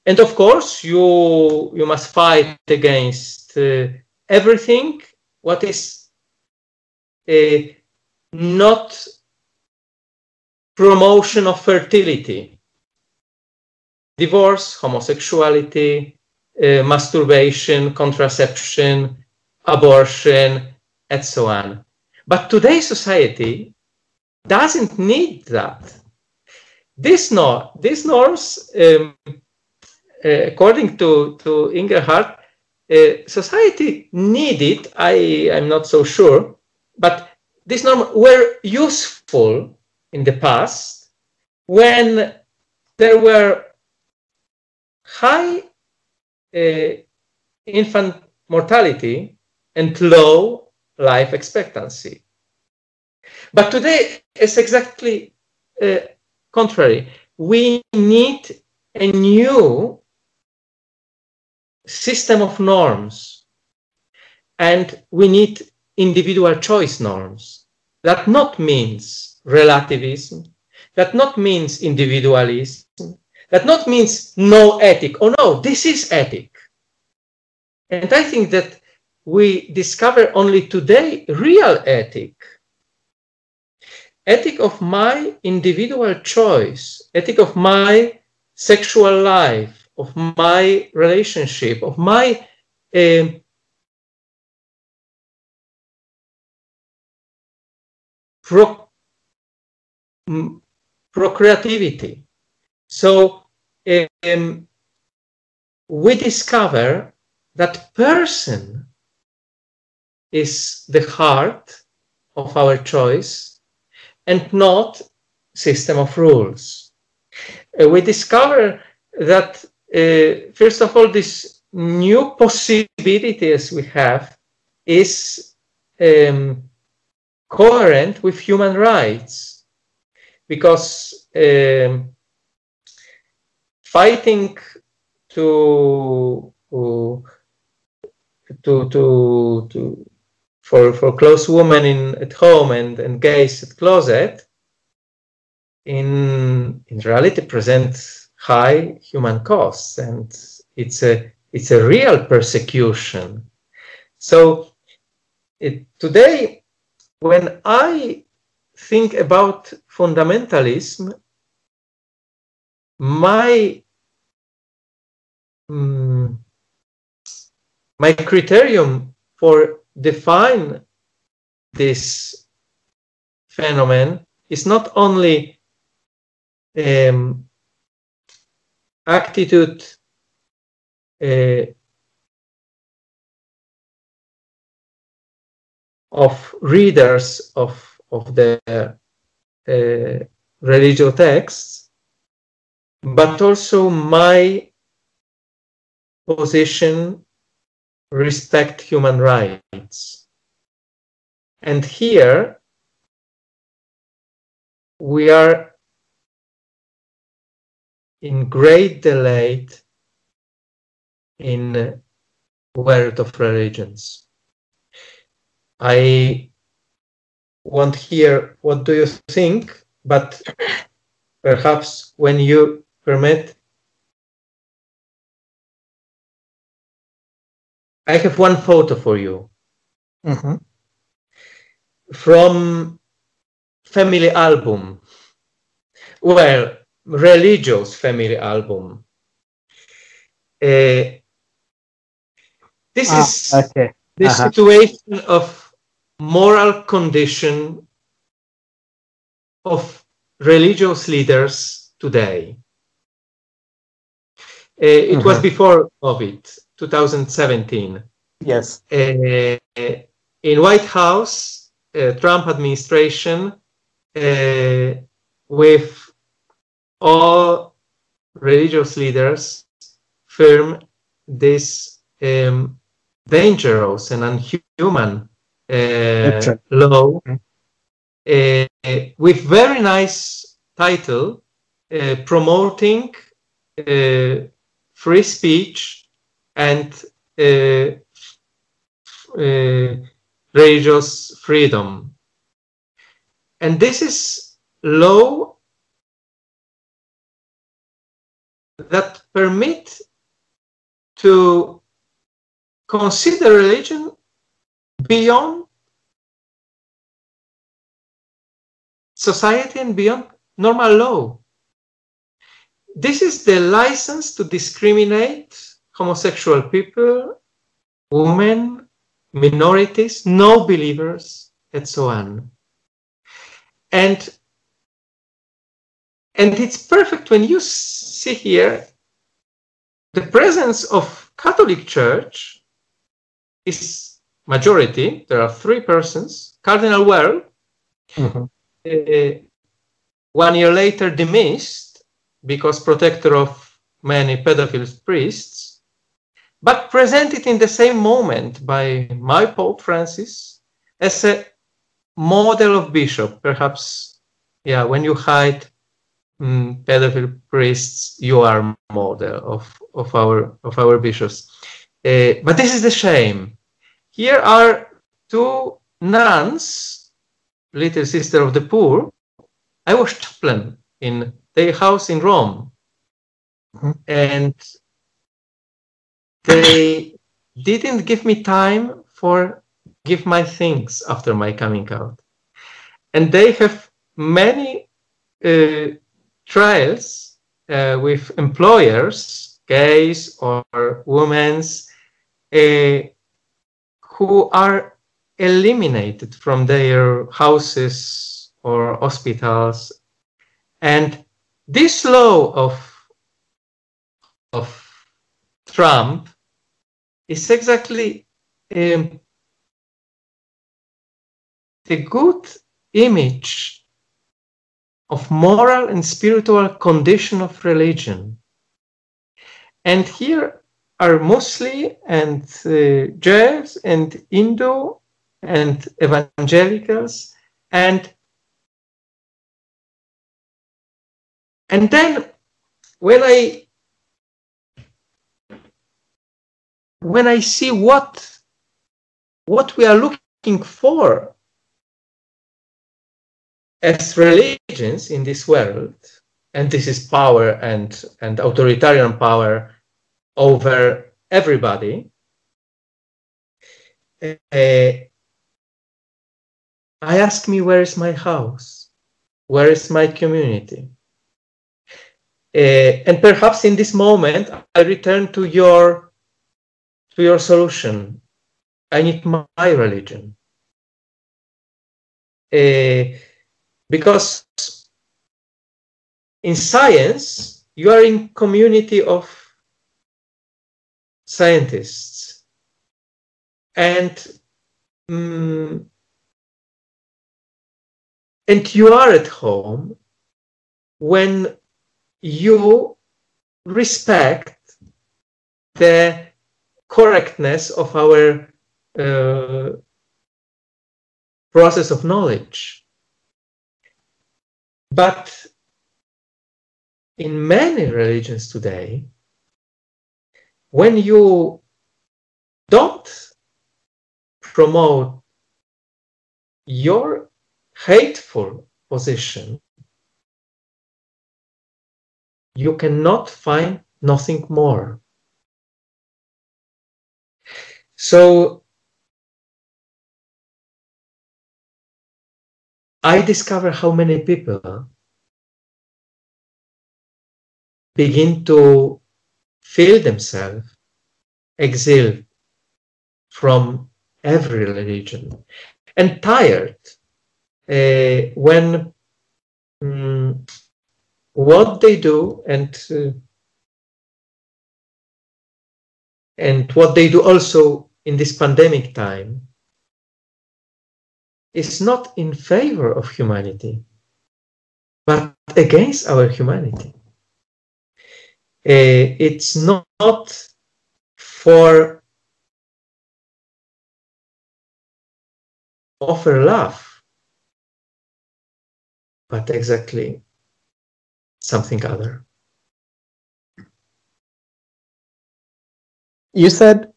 And of course you you must fight against uh, everything what is uh, not promotion of fertility divorce homosexuality uh, masturbation contraception abortion and so on. But today's society doesn't need that. This no, these norms um, uh, according to, to Inglehart, uh, society needed, I am not so sure, but these norms were useful in the past when there were high infant mortality and low life expectancy. But today it's exactly uh, contrary. We need a new system of norms and we need individual choice norms that not means relativism that not means individualism that not means no ethic. Oh no this is ethic. And i think that we discover only today real ethic. Ethic of my individual choice ethic of my sexual life of my relationship, of my uh, pro procreativity. So um, we discover that person is the heart of our choice and not system of rules. Uh, we discover that uh, first of all, this new possibilities we have is um, coherent with human rights because um, fighting to, to to to for for close women in at home and and gays at closet in in reality present high human costs and it's a it's a real persecution. So it, today when i think about fundamentalism my um, my criterion for define this phenomenon is not only um, attitude uh, of readers of of the uh, religious texts, but also my position respect human rights. And here we are in great delay in world of religions. I want hear what do you think, but perhaps when you permit, I have one photo for you Mm-hmm. from family album. Well, religious family album. Uh, this Ah, is okay. the Uh-huh. situation of moral condition of religious leaders today. Uh, it was Mhm. before COVID, 2017. Yes. Uh, in White House, uh, Trump administration, uh, with all religious leaders, firm this um, dangerous and unhuman uh, law Mhm. uh, with very nice title uh, promoting uh, free speech and uh, uh, religious freedom. And this is law that permit to consider religion beyond society and beyond normal law. This is the license to discriminate homosexual people, women, minorities, no believers, and so on. And and it's perfect when you see here the presence of Catholic Church is majority. There are three persons. Cardinal Wuerl, Mhm. uh, one year later dismissed because protector of many pedophile priests, but presented in the same moment by my Pope Francis as a model of bishop. Perhaps, yeah, when you hide mm, pedophile priests, you are model of, of our of our bishops. Uh, but this is the shame. Here are two nuns, little sister of the poor. I was chaplain in their house in Rome, Mhm. and they didn't give me time for give my things after my coming out, and they have many uh, trials uh, with employers, gays or women's, uh, who are eliminated from their houses or hospitals. And this law of, of Trump is exactly um, the good image of moral and spiritual condition of religion. And here are Muslim and uh, Jews and Hindu and evangelicals and and then when I when I see what what we are looking for as religions in this world, and this is power and, and authoritarian power over everybody, uh, I ask me, where is my house? Where is my community? Uh, and perhaps in this moment, I return to your to your solution. I need my, religion. Uh, because in science, you are in community of scientists. And um, and you are at home when you respect the correctness of our uh, process of knowledge. But in many religions today, when you don't promote your hateful position, you cannot find nothing more. So I discover how many people begin to feel themselves exiled from every religion and tired uh, when what they do and uh, and what they do also in this pandemic time is not in favor of humanity but against our humanity. Uh, it's not for offer love, but exactly something other. You said,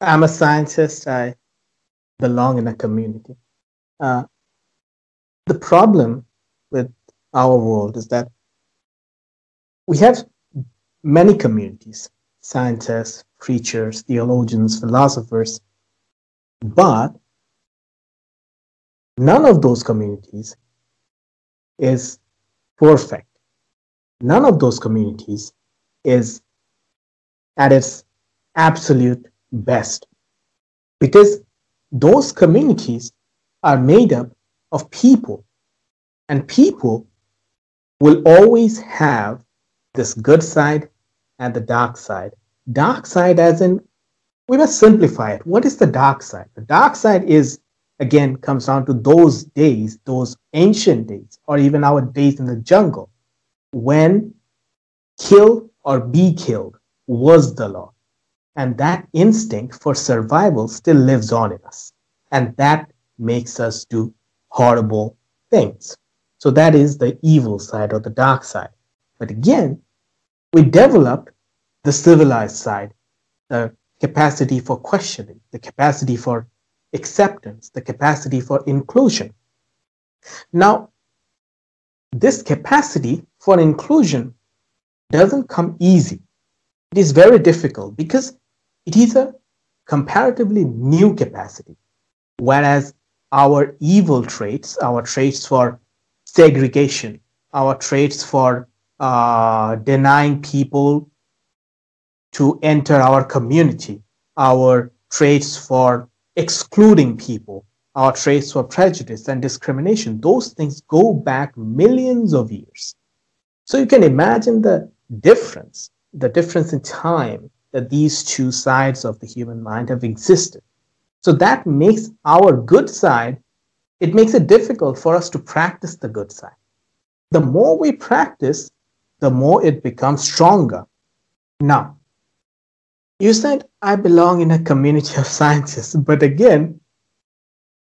I'm a scientist, I belong in a community. Uh, the problem with our world is that we have many communities scientists, preachers, theologians, philosophers, but none of those communities is perfect. None of those communities is at its absolute best because those communities are made up of people, and people will always have this good side and the dark side. Dark side, as in, we must simplify it. What is the dark side? The dark side is, again, comes down to those days, those ancient days, or even our days in the jungle, when kill or be killed was the law. And that instinct for survival still lives on in us. And that makes us do horrible things. So that is the evil side or the dark side. But again, we developed the civilized side, the capacity for questioning, the capacity for acceptance, the capacity for inclusion. Now, this capacity for inclusion doesn't come easy. It is very difficult because it is a comparatively new capacity, whereas our evil traits, our traits for segregation, our traits for uh, denying people to enter our community, our traits for excluding people, our traits for prejudice and discrimination, those things go back millions of years. So you can imagine the difference, the difference in time that these two sides of the human mind have existed. So that makes our good side, it makes it difficult for us to practice the good side. The more we practice, the more it becomes stronger. Now, you said I belong in a community of scientists, but again,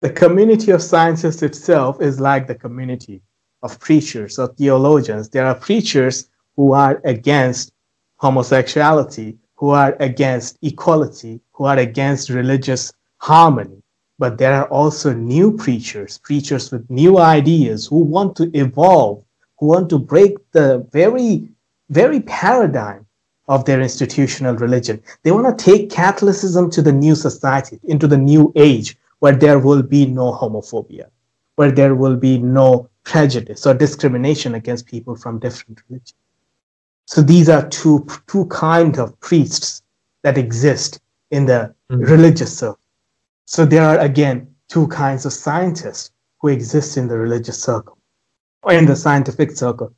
the community of scientists itself is like the community of preachers or theologians. There are preachers who are against homosexuality, who are against equality, who are against religious harmony. but there are also new preachers, preachers with new ideas who want to evolve, who want to break the very, very paradigm of their institutional religion. They want to take Catholicism to the new society, into the new age, where there will be no homophobia, where there will be no prejudice or discrimination against people from different religions. So these are two, two kinds of priests that exist in the mm. religious circle. So there are again two kinds of scientists who exist in the religious circle or in the scientific circle.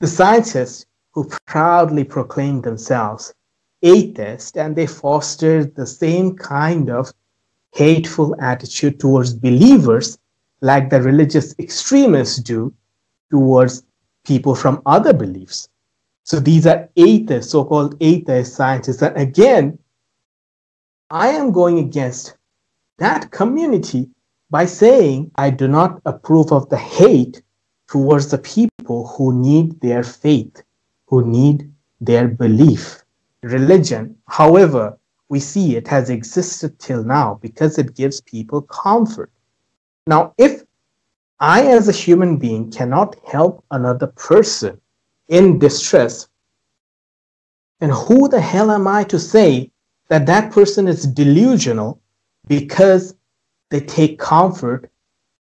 The scientists who proudly proclaim themselves atheists and they foster the same kind of hateful attitude towards believers like the religious extremists do towards people from other beliefs. So these are atheists, so called atheist scientists. And again, I am going against that community by saying I do not approve of the hate towards the people who need their faith, who need their belief. Religion, however, we see it has existed till now because it gives people comfort. Now, if I, as a human being, cannot help another person in distress, and who the hell am I to say that that person is delusional because they take comfort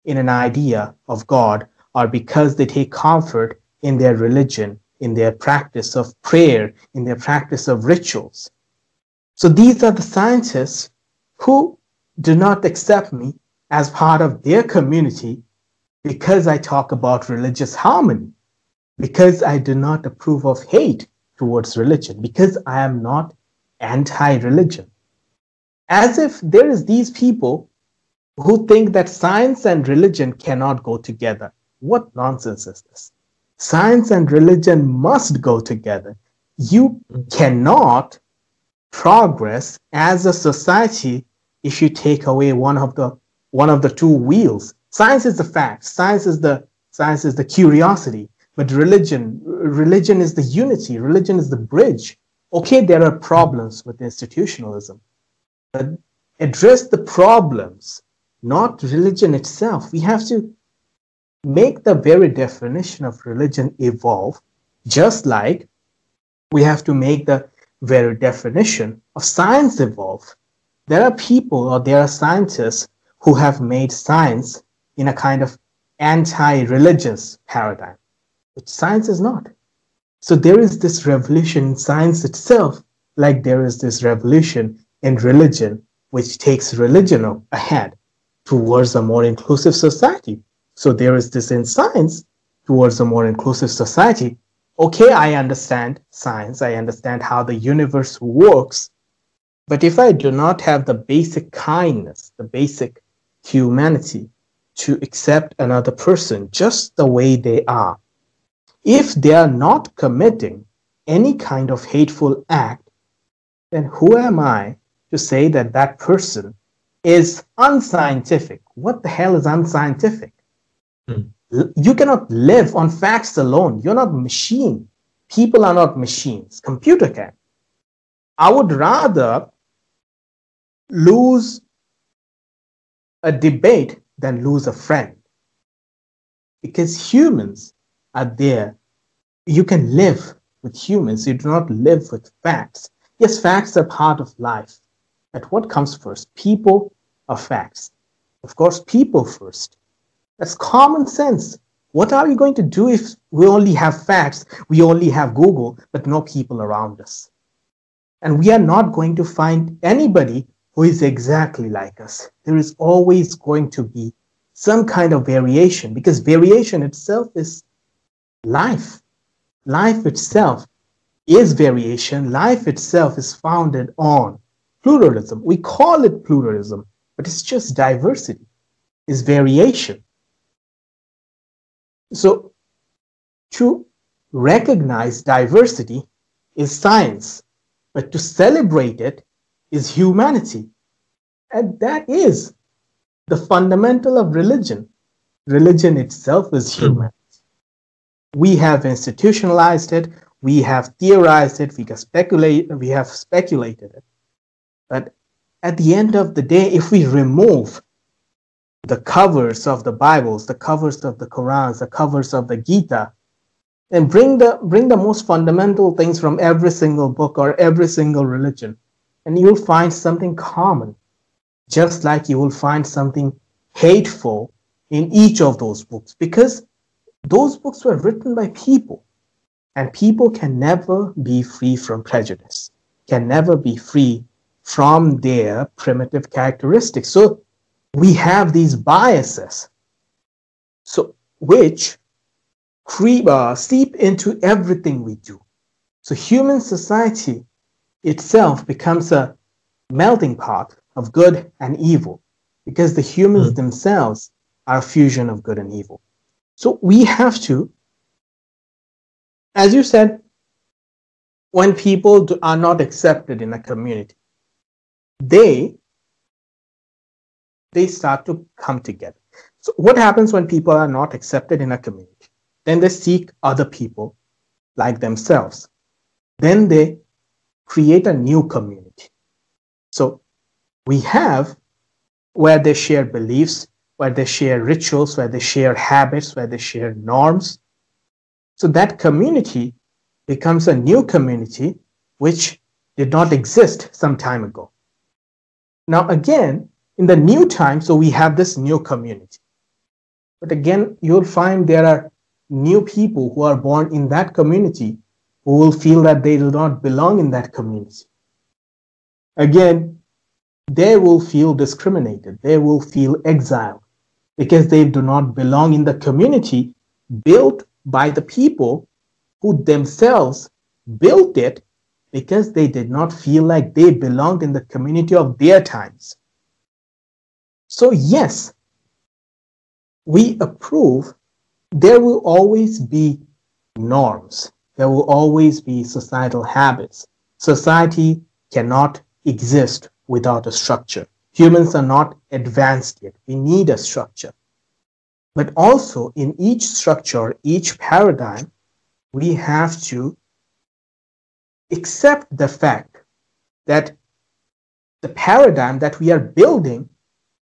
in an idea of God or because they take comfort in their religion, in their practice of prayer, in their practice of rituals. So these are the scientists who do not accept me as part of their community because I talk about religious harmony, because I do not approve of hate towards religion, because I am not anti-religion as if there is these people who think that science and religion cannot go together. What nonsense is this? Science and religion must go together. You mm-hmm. cannot progress as a society if you take away one of the one of the two wheels. Science is the fact. Science is the science is the curiosity. But religion, religion is the unity. Religion is the bridge. Okay, there are problems with institutionalism but address the problems, not religion itself. We have to make the very definition of religion evolve, just like we have to make the very definition of science evolve. There are people or there are scientists who have made science in a kind of anti religious paradigm, which science is not. So there is this revolution in science itself, like there is this revolution in religion, which takes religion ahead towards a more inclusive society. So there is this in science towards a more inclusive society. Okay, I understand science, I understand how the universe works, but if I do not have the basic kindness, the basic humanity to accept another person just the way they are, if they are not committing any kind of hateful act, then who am I to say that that person is unscientific. What the hell is unscientific? You cannot live on facts alone. You're not machine. People are not machines. Computer can. I would rather lose a debate than lose a friend. Because humans are there. You can live with humans. You do not live with facts. Yes, facts are part of life But what comes first, people or facts? Of course, people first. That's common sense. What are we going to do if we only have facts, we only have Google, but no people around us? And we are not going to find anybody who is exactly like us. There is always going to be some kind of variation because variation itself is life. Life itself is variation. Life itself is founded on pluralism. We call it pluralism, but it's just diversity, it's variation. So to recognize diversity is science, but to celebrate it is humanity. And that is the fundamental of religion. Religion itself is human. We have institutionalized it, we have theorized it, we have, speculate, we have speculated it. But at the end of the day, if we remove the covers of the Bibles, the covers of the Qurans, the covers of the Gita, and bring the bring the most fundamental things from every single book or every single religion, and you'll find something common, just like you will find something hateful in each of those books, because those books were written by people, and people can never be free from prejudice, can never be free from their primitive characteristics. So we have these biases, so which creep, uh, seep into everything we do. So human society itself becomes a melting pot of good and evil because the humans mm. themselves are a fusion of good and evil. So we have to, as you said, when people do, are not accepted in a community, they they start to come together. So what happens when people are not accepted in a community? Then they seek other people like themselves. Then they create a new community. So we have where they share beliefs, where they share rituals, where they share habits, where they share norms. So that community becomes a new community which did not exist some time ago. Now, again, in the new time, so we have this new community. But again, you'll find there are new people who are born in that community who will feel that they do not belong in that community. Again, they will feel discriminated, they will feel exiled because they do not belong in the community built by the people who themselves built it because they did not feel like they belonged in the community of their times. So, yes, we approve there will always be norms. There will always be societal habits. Society cannot exist without a structure. Humans are not advanced yet. We need a structure. But also, in each structure, each paradigm, we have to accept the fact that the paradigm that we are building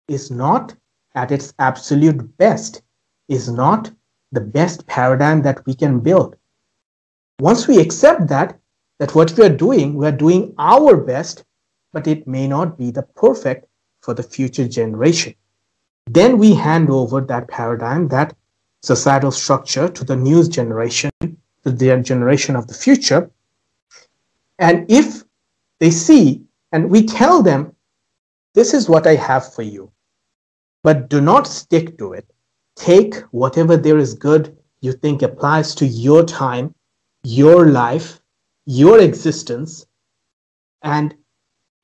is not at its absolute best, is not the best paradigm that we can build. Once we accept that, that what we are doing, we are doing our best, but it may not be the perfect for the future generation. Then we hand over that paradigm, that societal structure to the new generation, to the generation of the future. And if they see and we tell them, this is what I have for you, but do not stick to it take whatever there is good you think applies to your time, your life, your existence, and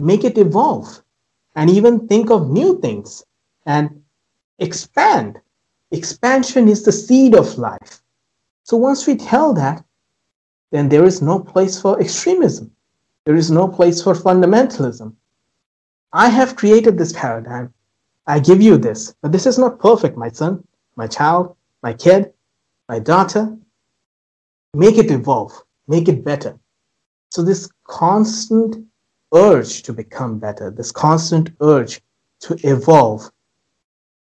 make it evolve. And even think of new things and expand. Expansion is the seed of life. So once we tell that, then there is no place for extremism. There is no place for fundamentalism. I have created this paradigm. I give you this, but this is not perfect, my son my child, my kid, my daughter. Make it evolve, make it better. So, this constant urge to become better, this constant urge to evolve,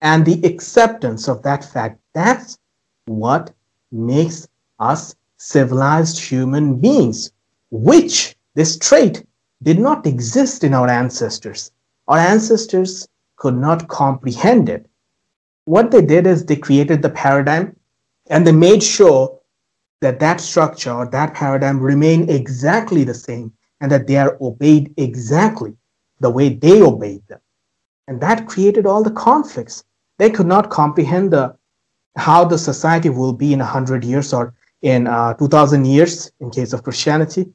and the acceptance of that fact, that's what makes us civilized human beings, which this trait did not exist in our ancestors. Our ancestors could not comprehend it. What they did is they created the paradigm and they made sure that that structure or that paradigm remain exactly the same and that they are obeyed exactly the way they obeyed them. And that created all the conflicts. They could not comprehend the how the society will be in 100 years or in uh, 2000 years in case of christianity.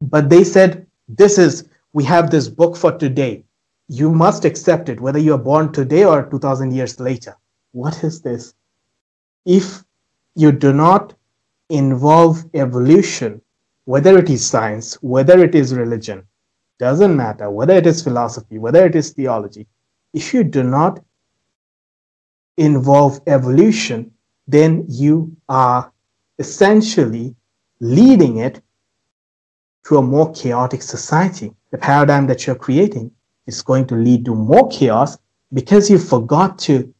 But they said this is we have this book for today you must accept it whether you are born today or 2000 years later what is this? If you do not involve evolution, whether it is science, whether it is religion, doesn't matter, whether it is philosophy, whether it is theology, if you do not involve evolution, then you are essentially leading it to a more chaotic society. The paradigm that you're creating is going to lead to more chaos because you forgot to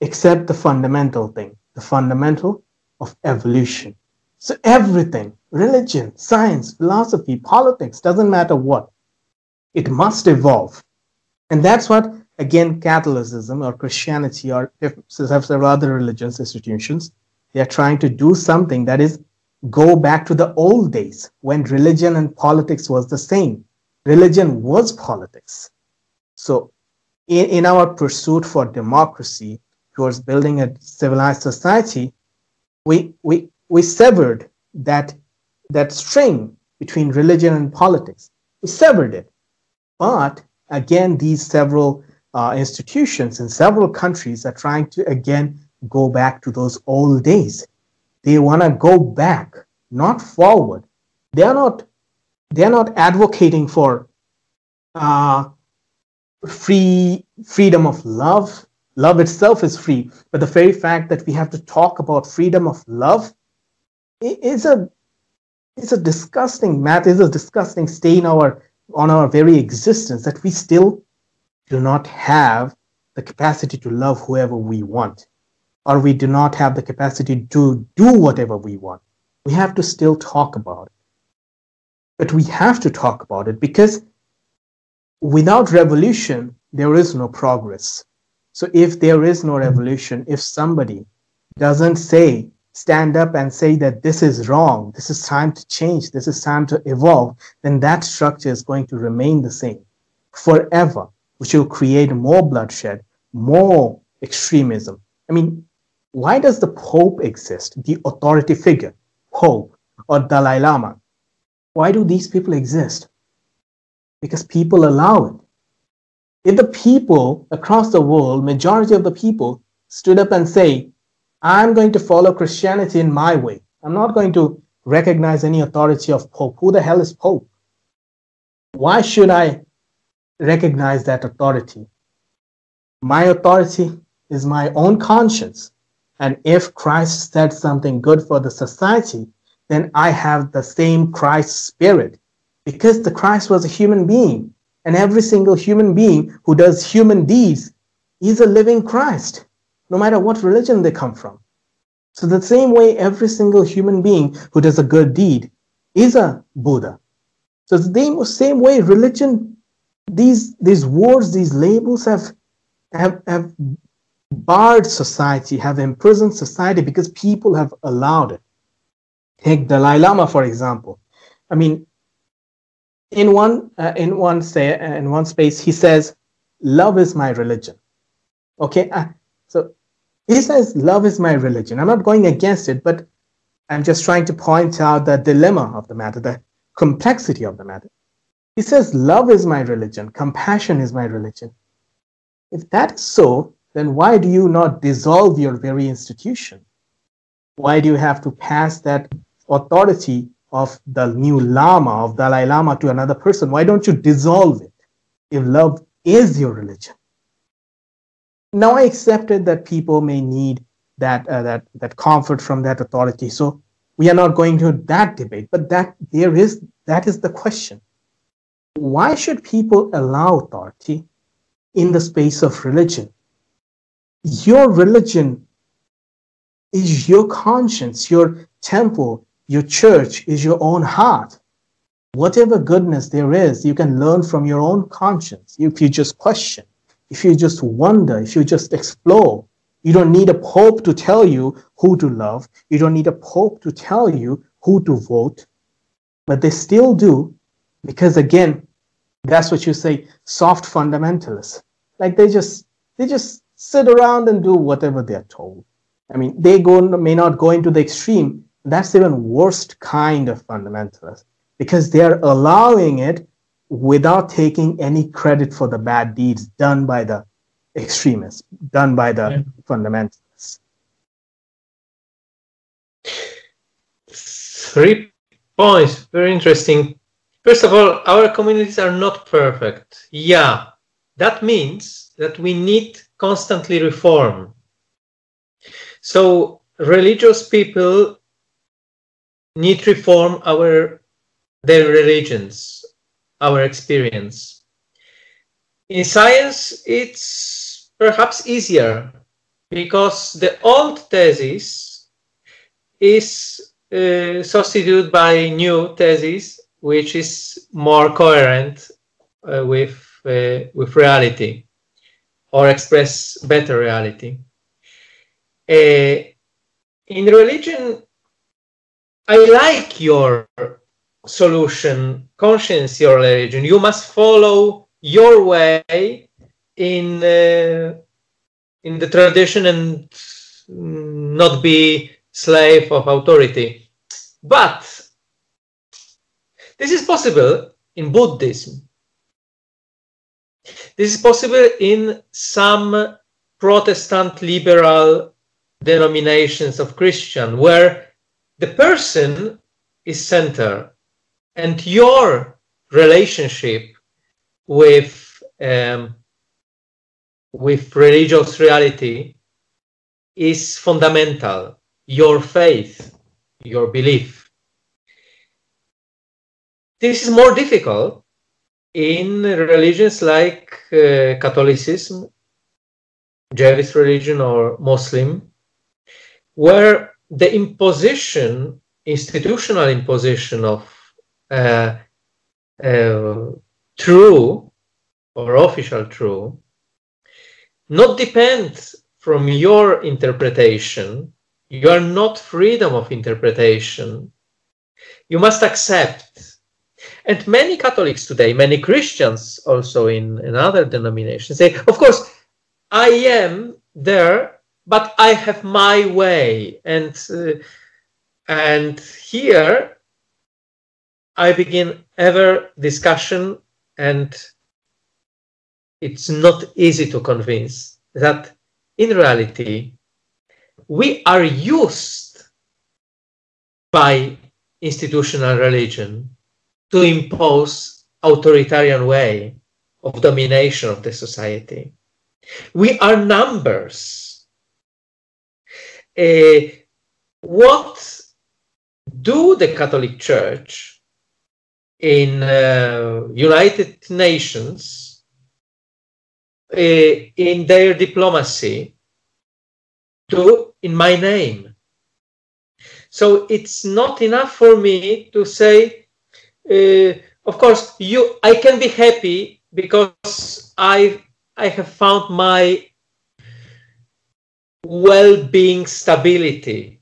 accept the fundamental thing, the fundamental of evolution. So everything, religion, science, philosophy, politics, doesn't matter what, it must evolve. And that's what, again, Catholicism or Christianity or several other religious institutions, they are trying to do something that is go back to the old days when religion and politics was the same. Religion was politics. So in, in our pursuit for democracy towards building a civilized society, we, we, we severed that, that string between religion and politics. We severed it. But again, these several uh, institutions in several countries are trying to again go back to those old days. They want to go back, not forward. They are not. They are not advocating for uh, free freedom of love. Love itself is free, but the very fact that we have to talk about freedom of love is a is a disgusting matter. Is a disgusting stain our on our very existence that we still do not have the capacity to love whoever we want, or we do not have the capacity to do whatever we want. We have to still talk about it. But we have to talk about it because without revolution, there is no progress. So if there is no revolution, if somebody doesn't say, stand up and say that this is wrong, this is time to change, this is time to evolve, then that structure is going to remain the same forever, which will create more bloodshed, more extremism. I mean, why does the Pope exist, the authority figure, Pope or Dalai Lama? Why do these people exist? because people allow it. If the people across the world, majority of the people, stood up and say, I'm going to follow Christianity in my way. I'm not going to recognize any authority of Pope. Who the hell is Pope? Why should I recognize that authority? My authority is my own conscience. And if Christ said something good for the society, then I have the same Christ spirit because the Christ was a human being, and every single human being who does human deeds is a living Christ, no matter what religion they come from. So, the same way, every single human being who does a good deed is a Buddha. So, the same way, religion, these, these words, these labels have, have, have barred society, have imprisoned society because people have allowed it. Take Dalai Lama, for example. I mean, in one uh, in one say uh, in one space he says love is my religion. Okay uh, so he says love is my religion. I'm not going against it but i'm just trying to point out the dilemma of the matter the complexity of the matter. He says love is my religion. Compassion is my religion. If that is so then why do you not dissolve your very institution? Why do you have to pass that authority of the new Lama, of Dalai Lama to another person? Why don't you dissolve it if love is your religion? Now I accepted that people may need that, uh, that, that comfort from that authority. So we are not going to that debate, but that there is that is the question. Why should people allow authority in the space of religion? Your religion is your conscience, your temple, your church is your own heart. Whatever goodness there is, you can learn from your own conscience if you just question, if you just wonder, if you just explore. You don't need a pope to tell you who to love. You don't need a pope to tell you who to vote. But they still do because again, that's what you say, soft fundamentalists. Like they just they just sit around and do whatever they're told. I mean, they go may not go into the extreme, that's even worst kind of fundamentalist because they're allowing it without taking any credit for the bad deeds done by the extremists, done by the yeah. fundamentalists. Three points, very interesting. First of all, our communities are not perfect. Yeah, that means that we need constantly reform. So religious people need to reform our their religions, our experience. in science, it's perhaps easier because the old thesis is uh, substituted by new thesis, which is more coherent uh, with uh, with reality or express better reality. Uh, in religion, I like your solution, conscience your religion. You must follow your way in uh, in the tradition and not be slave of authority. But this is possible in Buddhism. This is possible in some Protestant liberal denominations of Christian, where the person is center and your relationship with um, with religious reality is fundamental. Your faith, your belief. This is more difficult in religions like uh, Catholicism, Jewish religion, or Muslim, where the imposition, institutional imposition of uh, uh, true or official true, not depends from your interpretation. You are not freedom of interpretation. You must accept and many Catholics today, many Christians also in, in other denominations say, of course, I am there, but I have my way. And, uh, and here I begin ever discussion and it's not easy to convince that in reality we are used by institutional religion to impose authoritarian way of domination of the society. We are numbers. Uh, what do the Catholic Church in uh, United Nations uh, in their diplomacy do in my name? So it's not enough for me to say uh, of course, you I can be happy because I I have found my well-being stability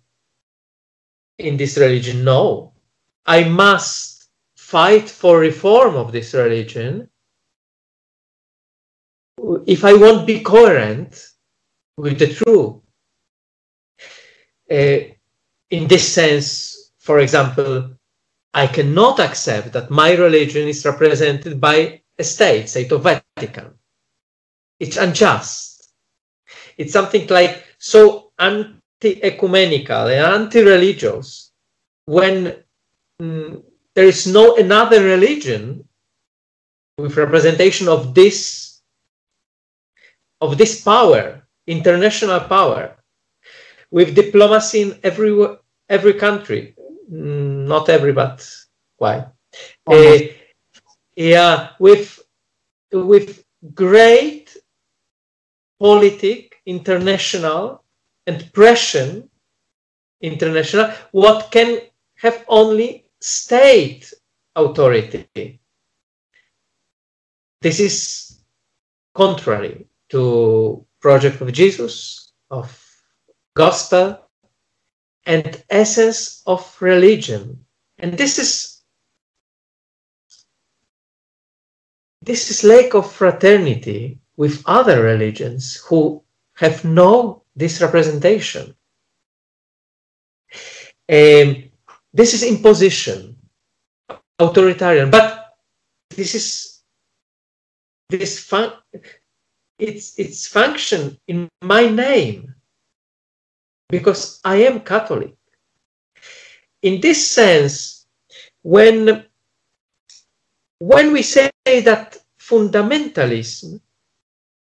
in this religion. No, I must fight for reform of this religion if I won't be coherent with the truth. Uh, in this sense, for example, I cannot accept that my religion is represented by a state, state of Vatican. It's unjust. It's something like so anti-ecumenical and anti-religious when mm, there is no another religion with representation of this of this power, international power, with diplomacy in every every country, Mm, not every, but why? Uh, yeah, with with great politic international and pression international, what can have only state authority. This is contrary to project of Jesus, of gospel, and essence of religion. And this is this is lack of fraternity with other religions who have no this representation. Um, this is imposition, authoritarian, but this is this fun it's its function in my name because I am Catholic. In this sense, when, when we say that fundamentalism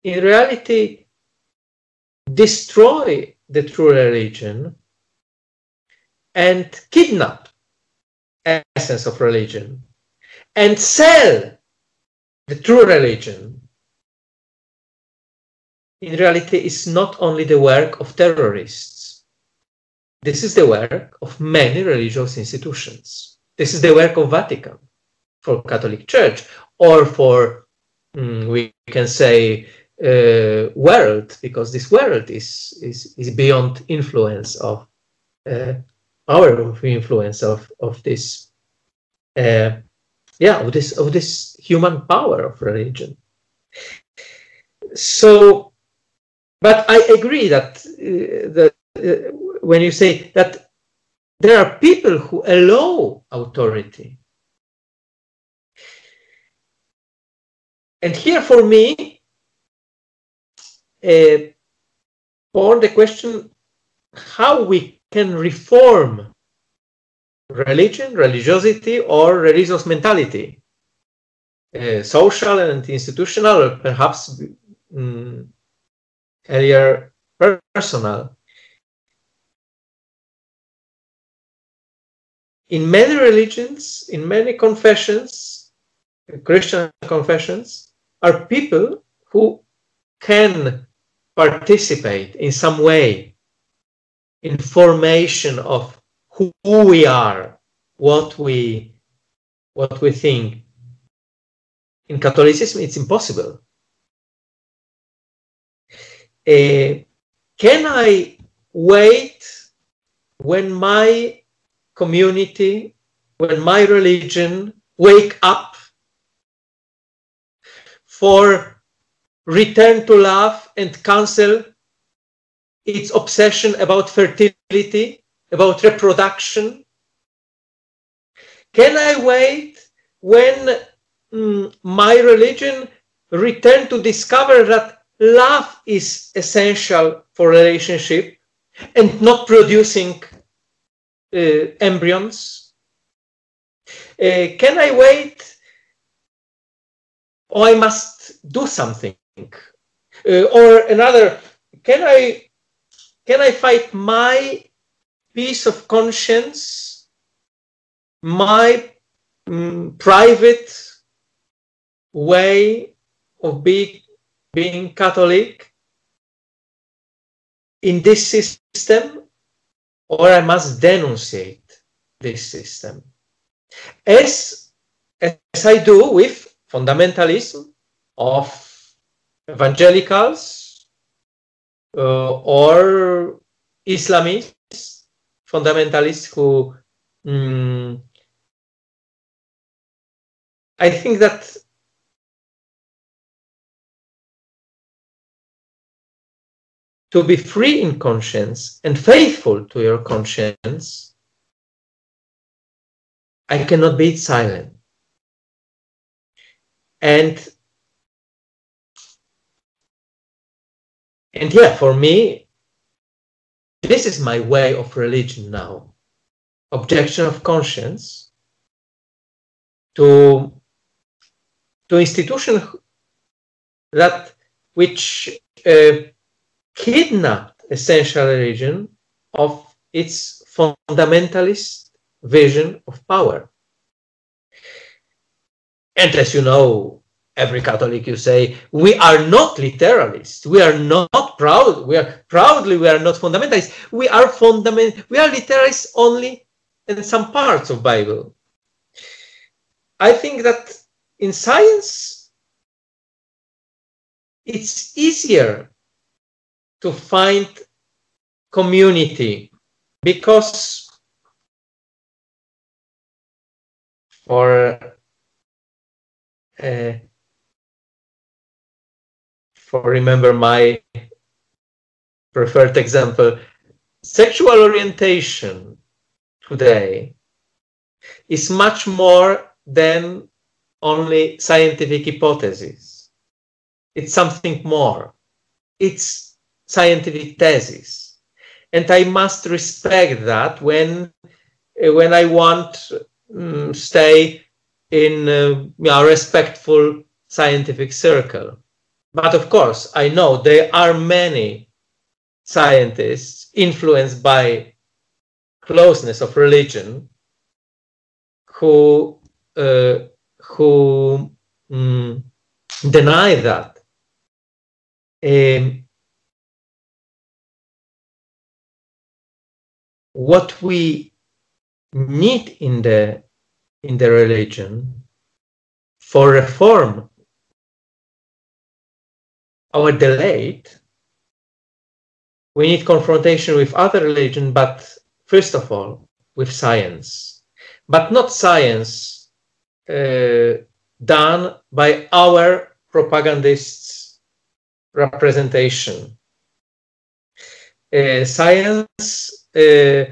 in reality destroy the true religion and kidnap essence of religion and sell the true religion in reality is not only the work of terrorists. This is the work of many religious institutions. This is the work of Vatican for Catholic Church or for, mm, we can say, uh, world, because this world is, is, is beyond influence of uh, our influence of, of this, uh, yeah, of this, of this human power of religion. So, but I agree that, uh, that uh, when you say that there are people who allow authority. And here for me, uh, on the question how we can reform religion, religiosity, or religious mentality, uh, social and institutional, or perhaps um, earlier personal. In many religions, in many confessions, Christian confessions, are people who can participate in some way in formation of who we are, what we what we think. In Catholicism, it's impossible. Uh, can I wait when my community, when my religion wake up for return to love and cancel its obsession about fertility, about reproduction? Can I wait when mm, my religion return to discover that love is essential for relationship and not producing uh, embryons? Uh, can I wait or I must do something? Uh, or another, can I can I fight my peace of conscience, my mm, private way of being being Catholic in this system, or I must denunciate this system. As, as I do with fundamentalism of evangelicals uh, or Islamists, fundamentalists who um, I think that to be free in conscience and faithful to your conscience, I cannot be silent. And and yeah, for me, this is my way of religion now. Objection of conscience to to institution that which uh, kidnapped essential religion of its fundamentalist vision of power. And as you know, every Catholic you say, we are not literalists. We are not proud. We are proudly, we are not fundamentalists. We are fundament, we are literalists only in some parts of Bible. I think that in science, it's easier to find community because for uh, for remember my preferred example sexual orientation today is much more than only scientific hypothesis it's something more it's scientific thesis. And I must respect that when, uh, when I want um, stay in uh, a respectful scientific circle. But of course, I know there are many scientists influenced by closeness of religion who uh, who mm, deny that. Um, what we need in the in the religion for reform our delayed we need confrontation with other religion but first of all with science. But not science uh, done by our propagandists representation. Uh, science uh,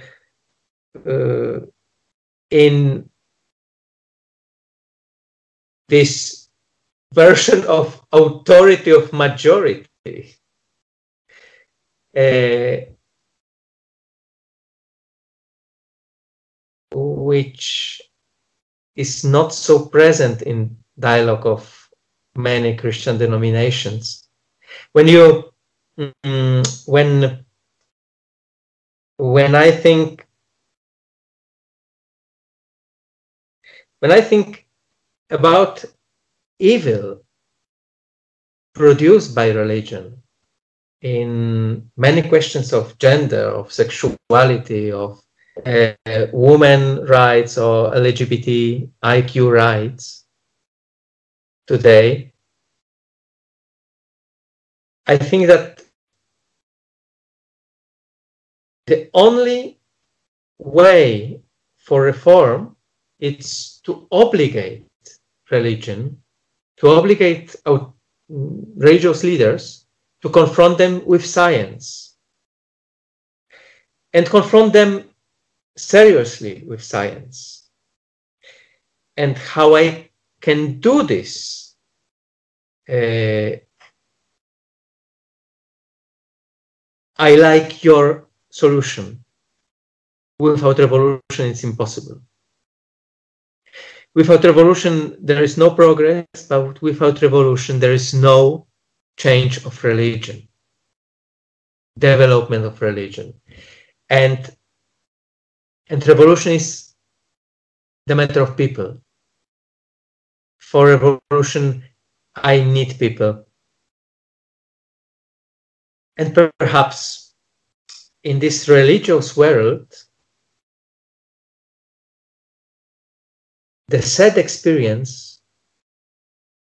uh, in this version of authority of majority uh, which is not so present in dialogue of many Christian denominations. When you mm, when when I think when I think about evil produced by religion in many questions of gender, of sexuality, of uh, women rights or LGBT IQ rights today, I think that the only way for reform is to obligate religion, to obligate religious leaders to confront them with science and confront them seriously with science. And how I can do this uh, I like your solution. Without revolution, it's impossible. Without revolution, there is no progress, but without revolution, there is no change of religion, development of religion. And, and revolution is the matter of people. For revolution, I need people. And perhaps in this religious world, the sad experience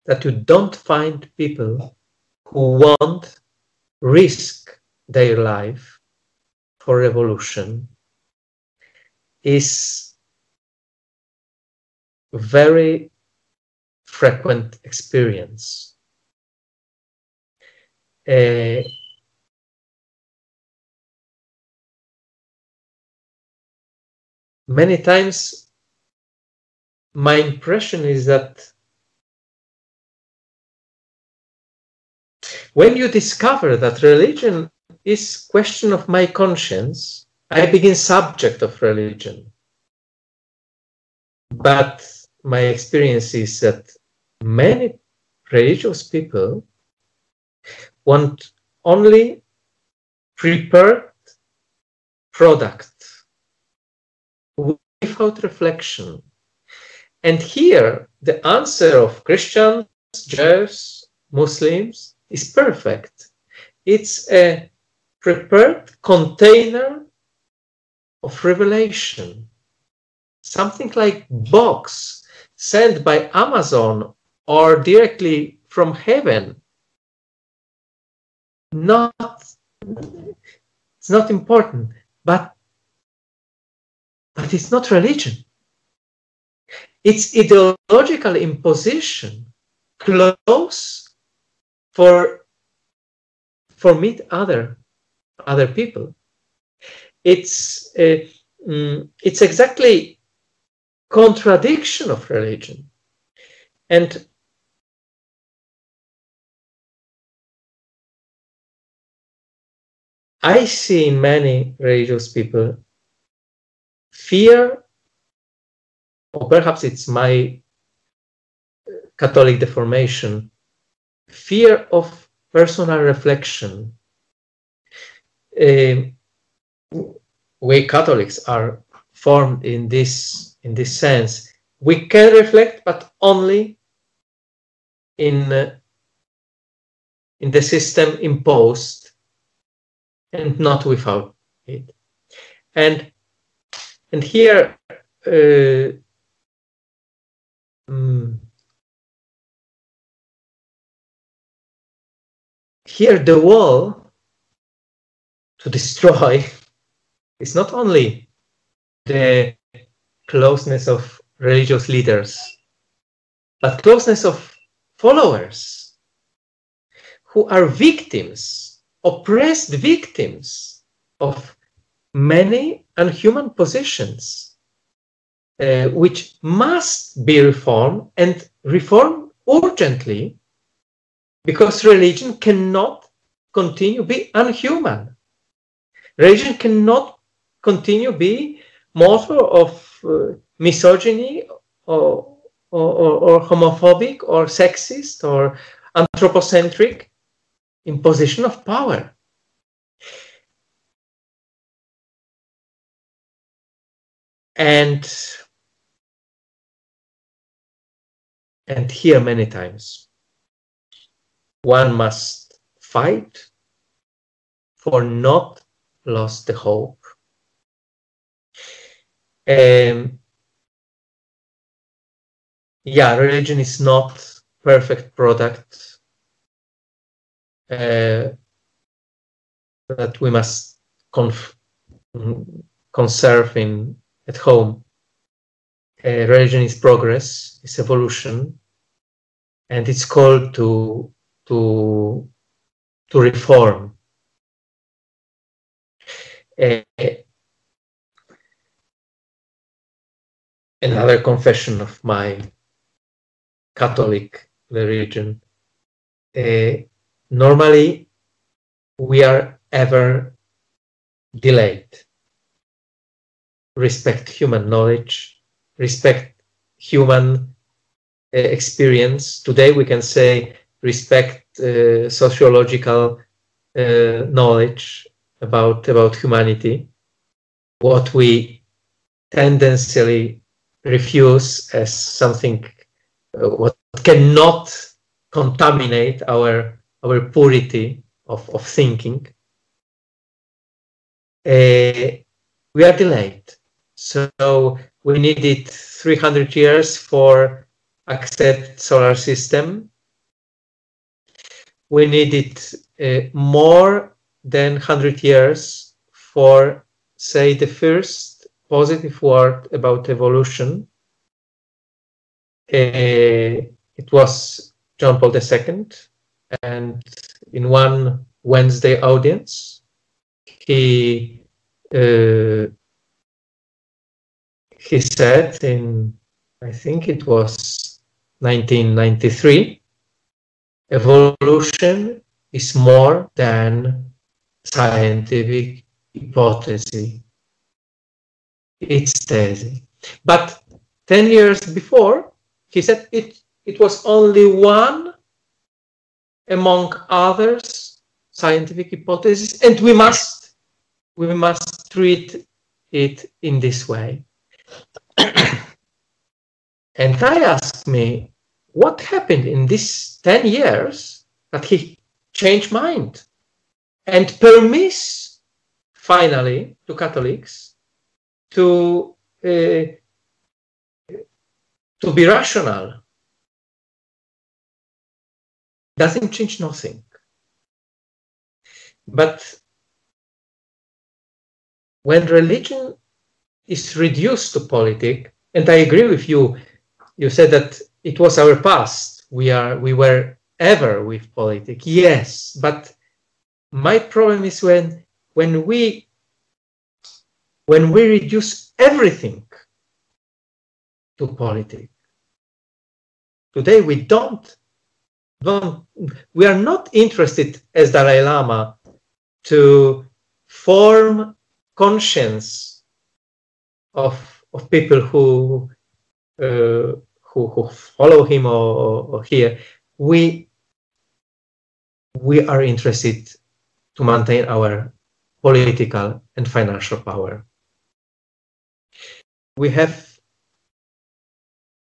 that you don't find people who won't risk their life for revolution is very frequent experience. Uh, many times my impression is that when you discover that religion is question of my conscience i begin subject of religion but my experience is that many religious people want only prepared product without reflection. And here, the answer of Christians, Jews, Muslims is perfect. It's a prepared container of revelation, something like box sent by Amazon or directly from heaven. Not, it's not important, but but it's not religion. It's ideological imposition, close for for meet other other people. It's uh, mm, it's exactly contradiction of religion, and I see many religious people fear, or perhaps it's my Catholic deformation, fear of personal reflection. Uh, we Catholics are formed in this in this sense. We can reflect, but only in uh, in the system imposed, and not without it. And and here uh, mm, here the wall to destroy is not only the closeness of religious leaders, but closeness of followers who are victims, oppressed victims of many unhuman positions, uh, which must be reformed and reformed urgently because religion cannot continue be unhuman. Religion cannot continue be motor of uh, misogyny or, or, or, homophobic or sexist or anthropocentric imposition of power. And and here many times one must fight for not lost the hope um, yeah, religion is not perfect product uh, that we must conf- conserve in at home. Uh, religion is progress, is evolution, and it's called to to to reform. Uh, another confession of my Catholic religion. Uh, normally, we are ever delayed. Respect human knowledge, respect human uh, experience. Today, we can say respect uh, sociological uh, knowledge about about humanity. What we tendency refuse as something uh, what cannot contaminate our our purity of, of thinking uh, we are delayed so we needed 300 years for accept solar system we needed uh, more than 100 years for say the first positive word about evolution. Uh, it was John Paul II, and in one Wednesday audience, he uh, he said in I think it was 1993, evolution is more than scientific hypothesis it's thesis. But 10 years before, he said it, it was only one among others scientific hypothesis, and we must we must treat it in this way. and I asked me, what happened in these 10 years that he changed mind and permits finally to Catholics to uh, to be rational doesn't change nothing. But when religion is reduced to politics, and I agree with you, you said that it was our past. We are we were ever with politics. Yes, but my problem is when when we when we reduce everything to politics. Today we don't, don't, we are not interested as Dalai Lama to form conscience of, of people who, uh, who, who follow him or, or here. We, we are interested to maintain our political and financial power we have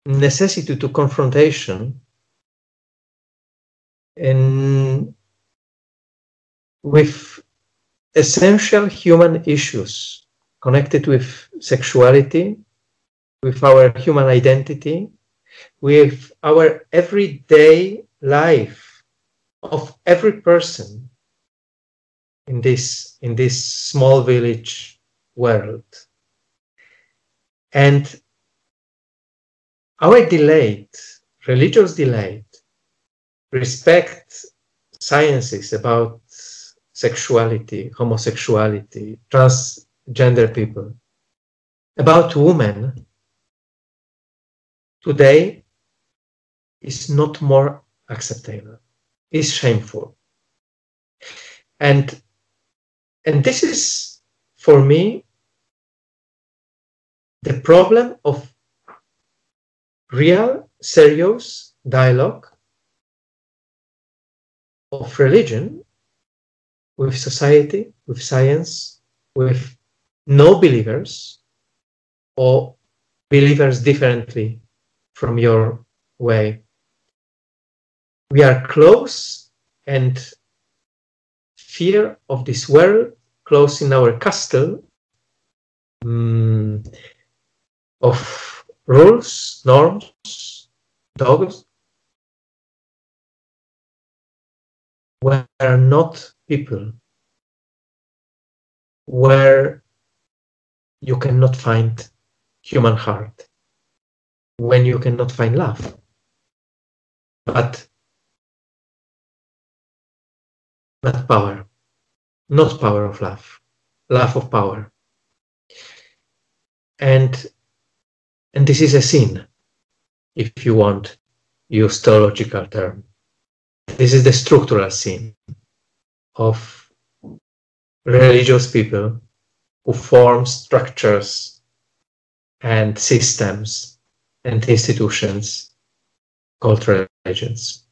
necessity to confrontation and with essential human issues connected with sexuality, with our human identity, with our everyday life of every person in this in this small village world. And our delight religious delight respect sciences about sexuality homosexuality transgender people about women today is not more acceptable is shameful. And and this is for me the problem of real serious dialogue of religion with society with science with no believers or believers differently from your way. We are close and fear of this world close in our castle um, of rules, norms, dogs, where not people, where you cannot find human heart, when you cannot find love. But not power, not power of love, love of power. And and this is a sin, if you want use theological term. This is the structural sin of religious people who form structures and systems and institutions called religions.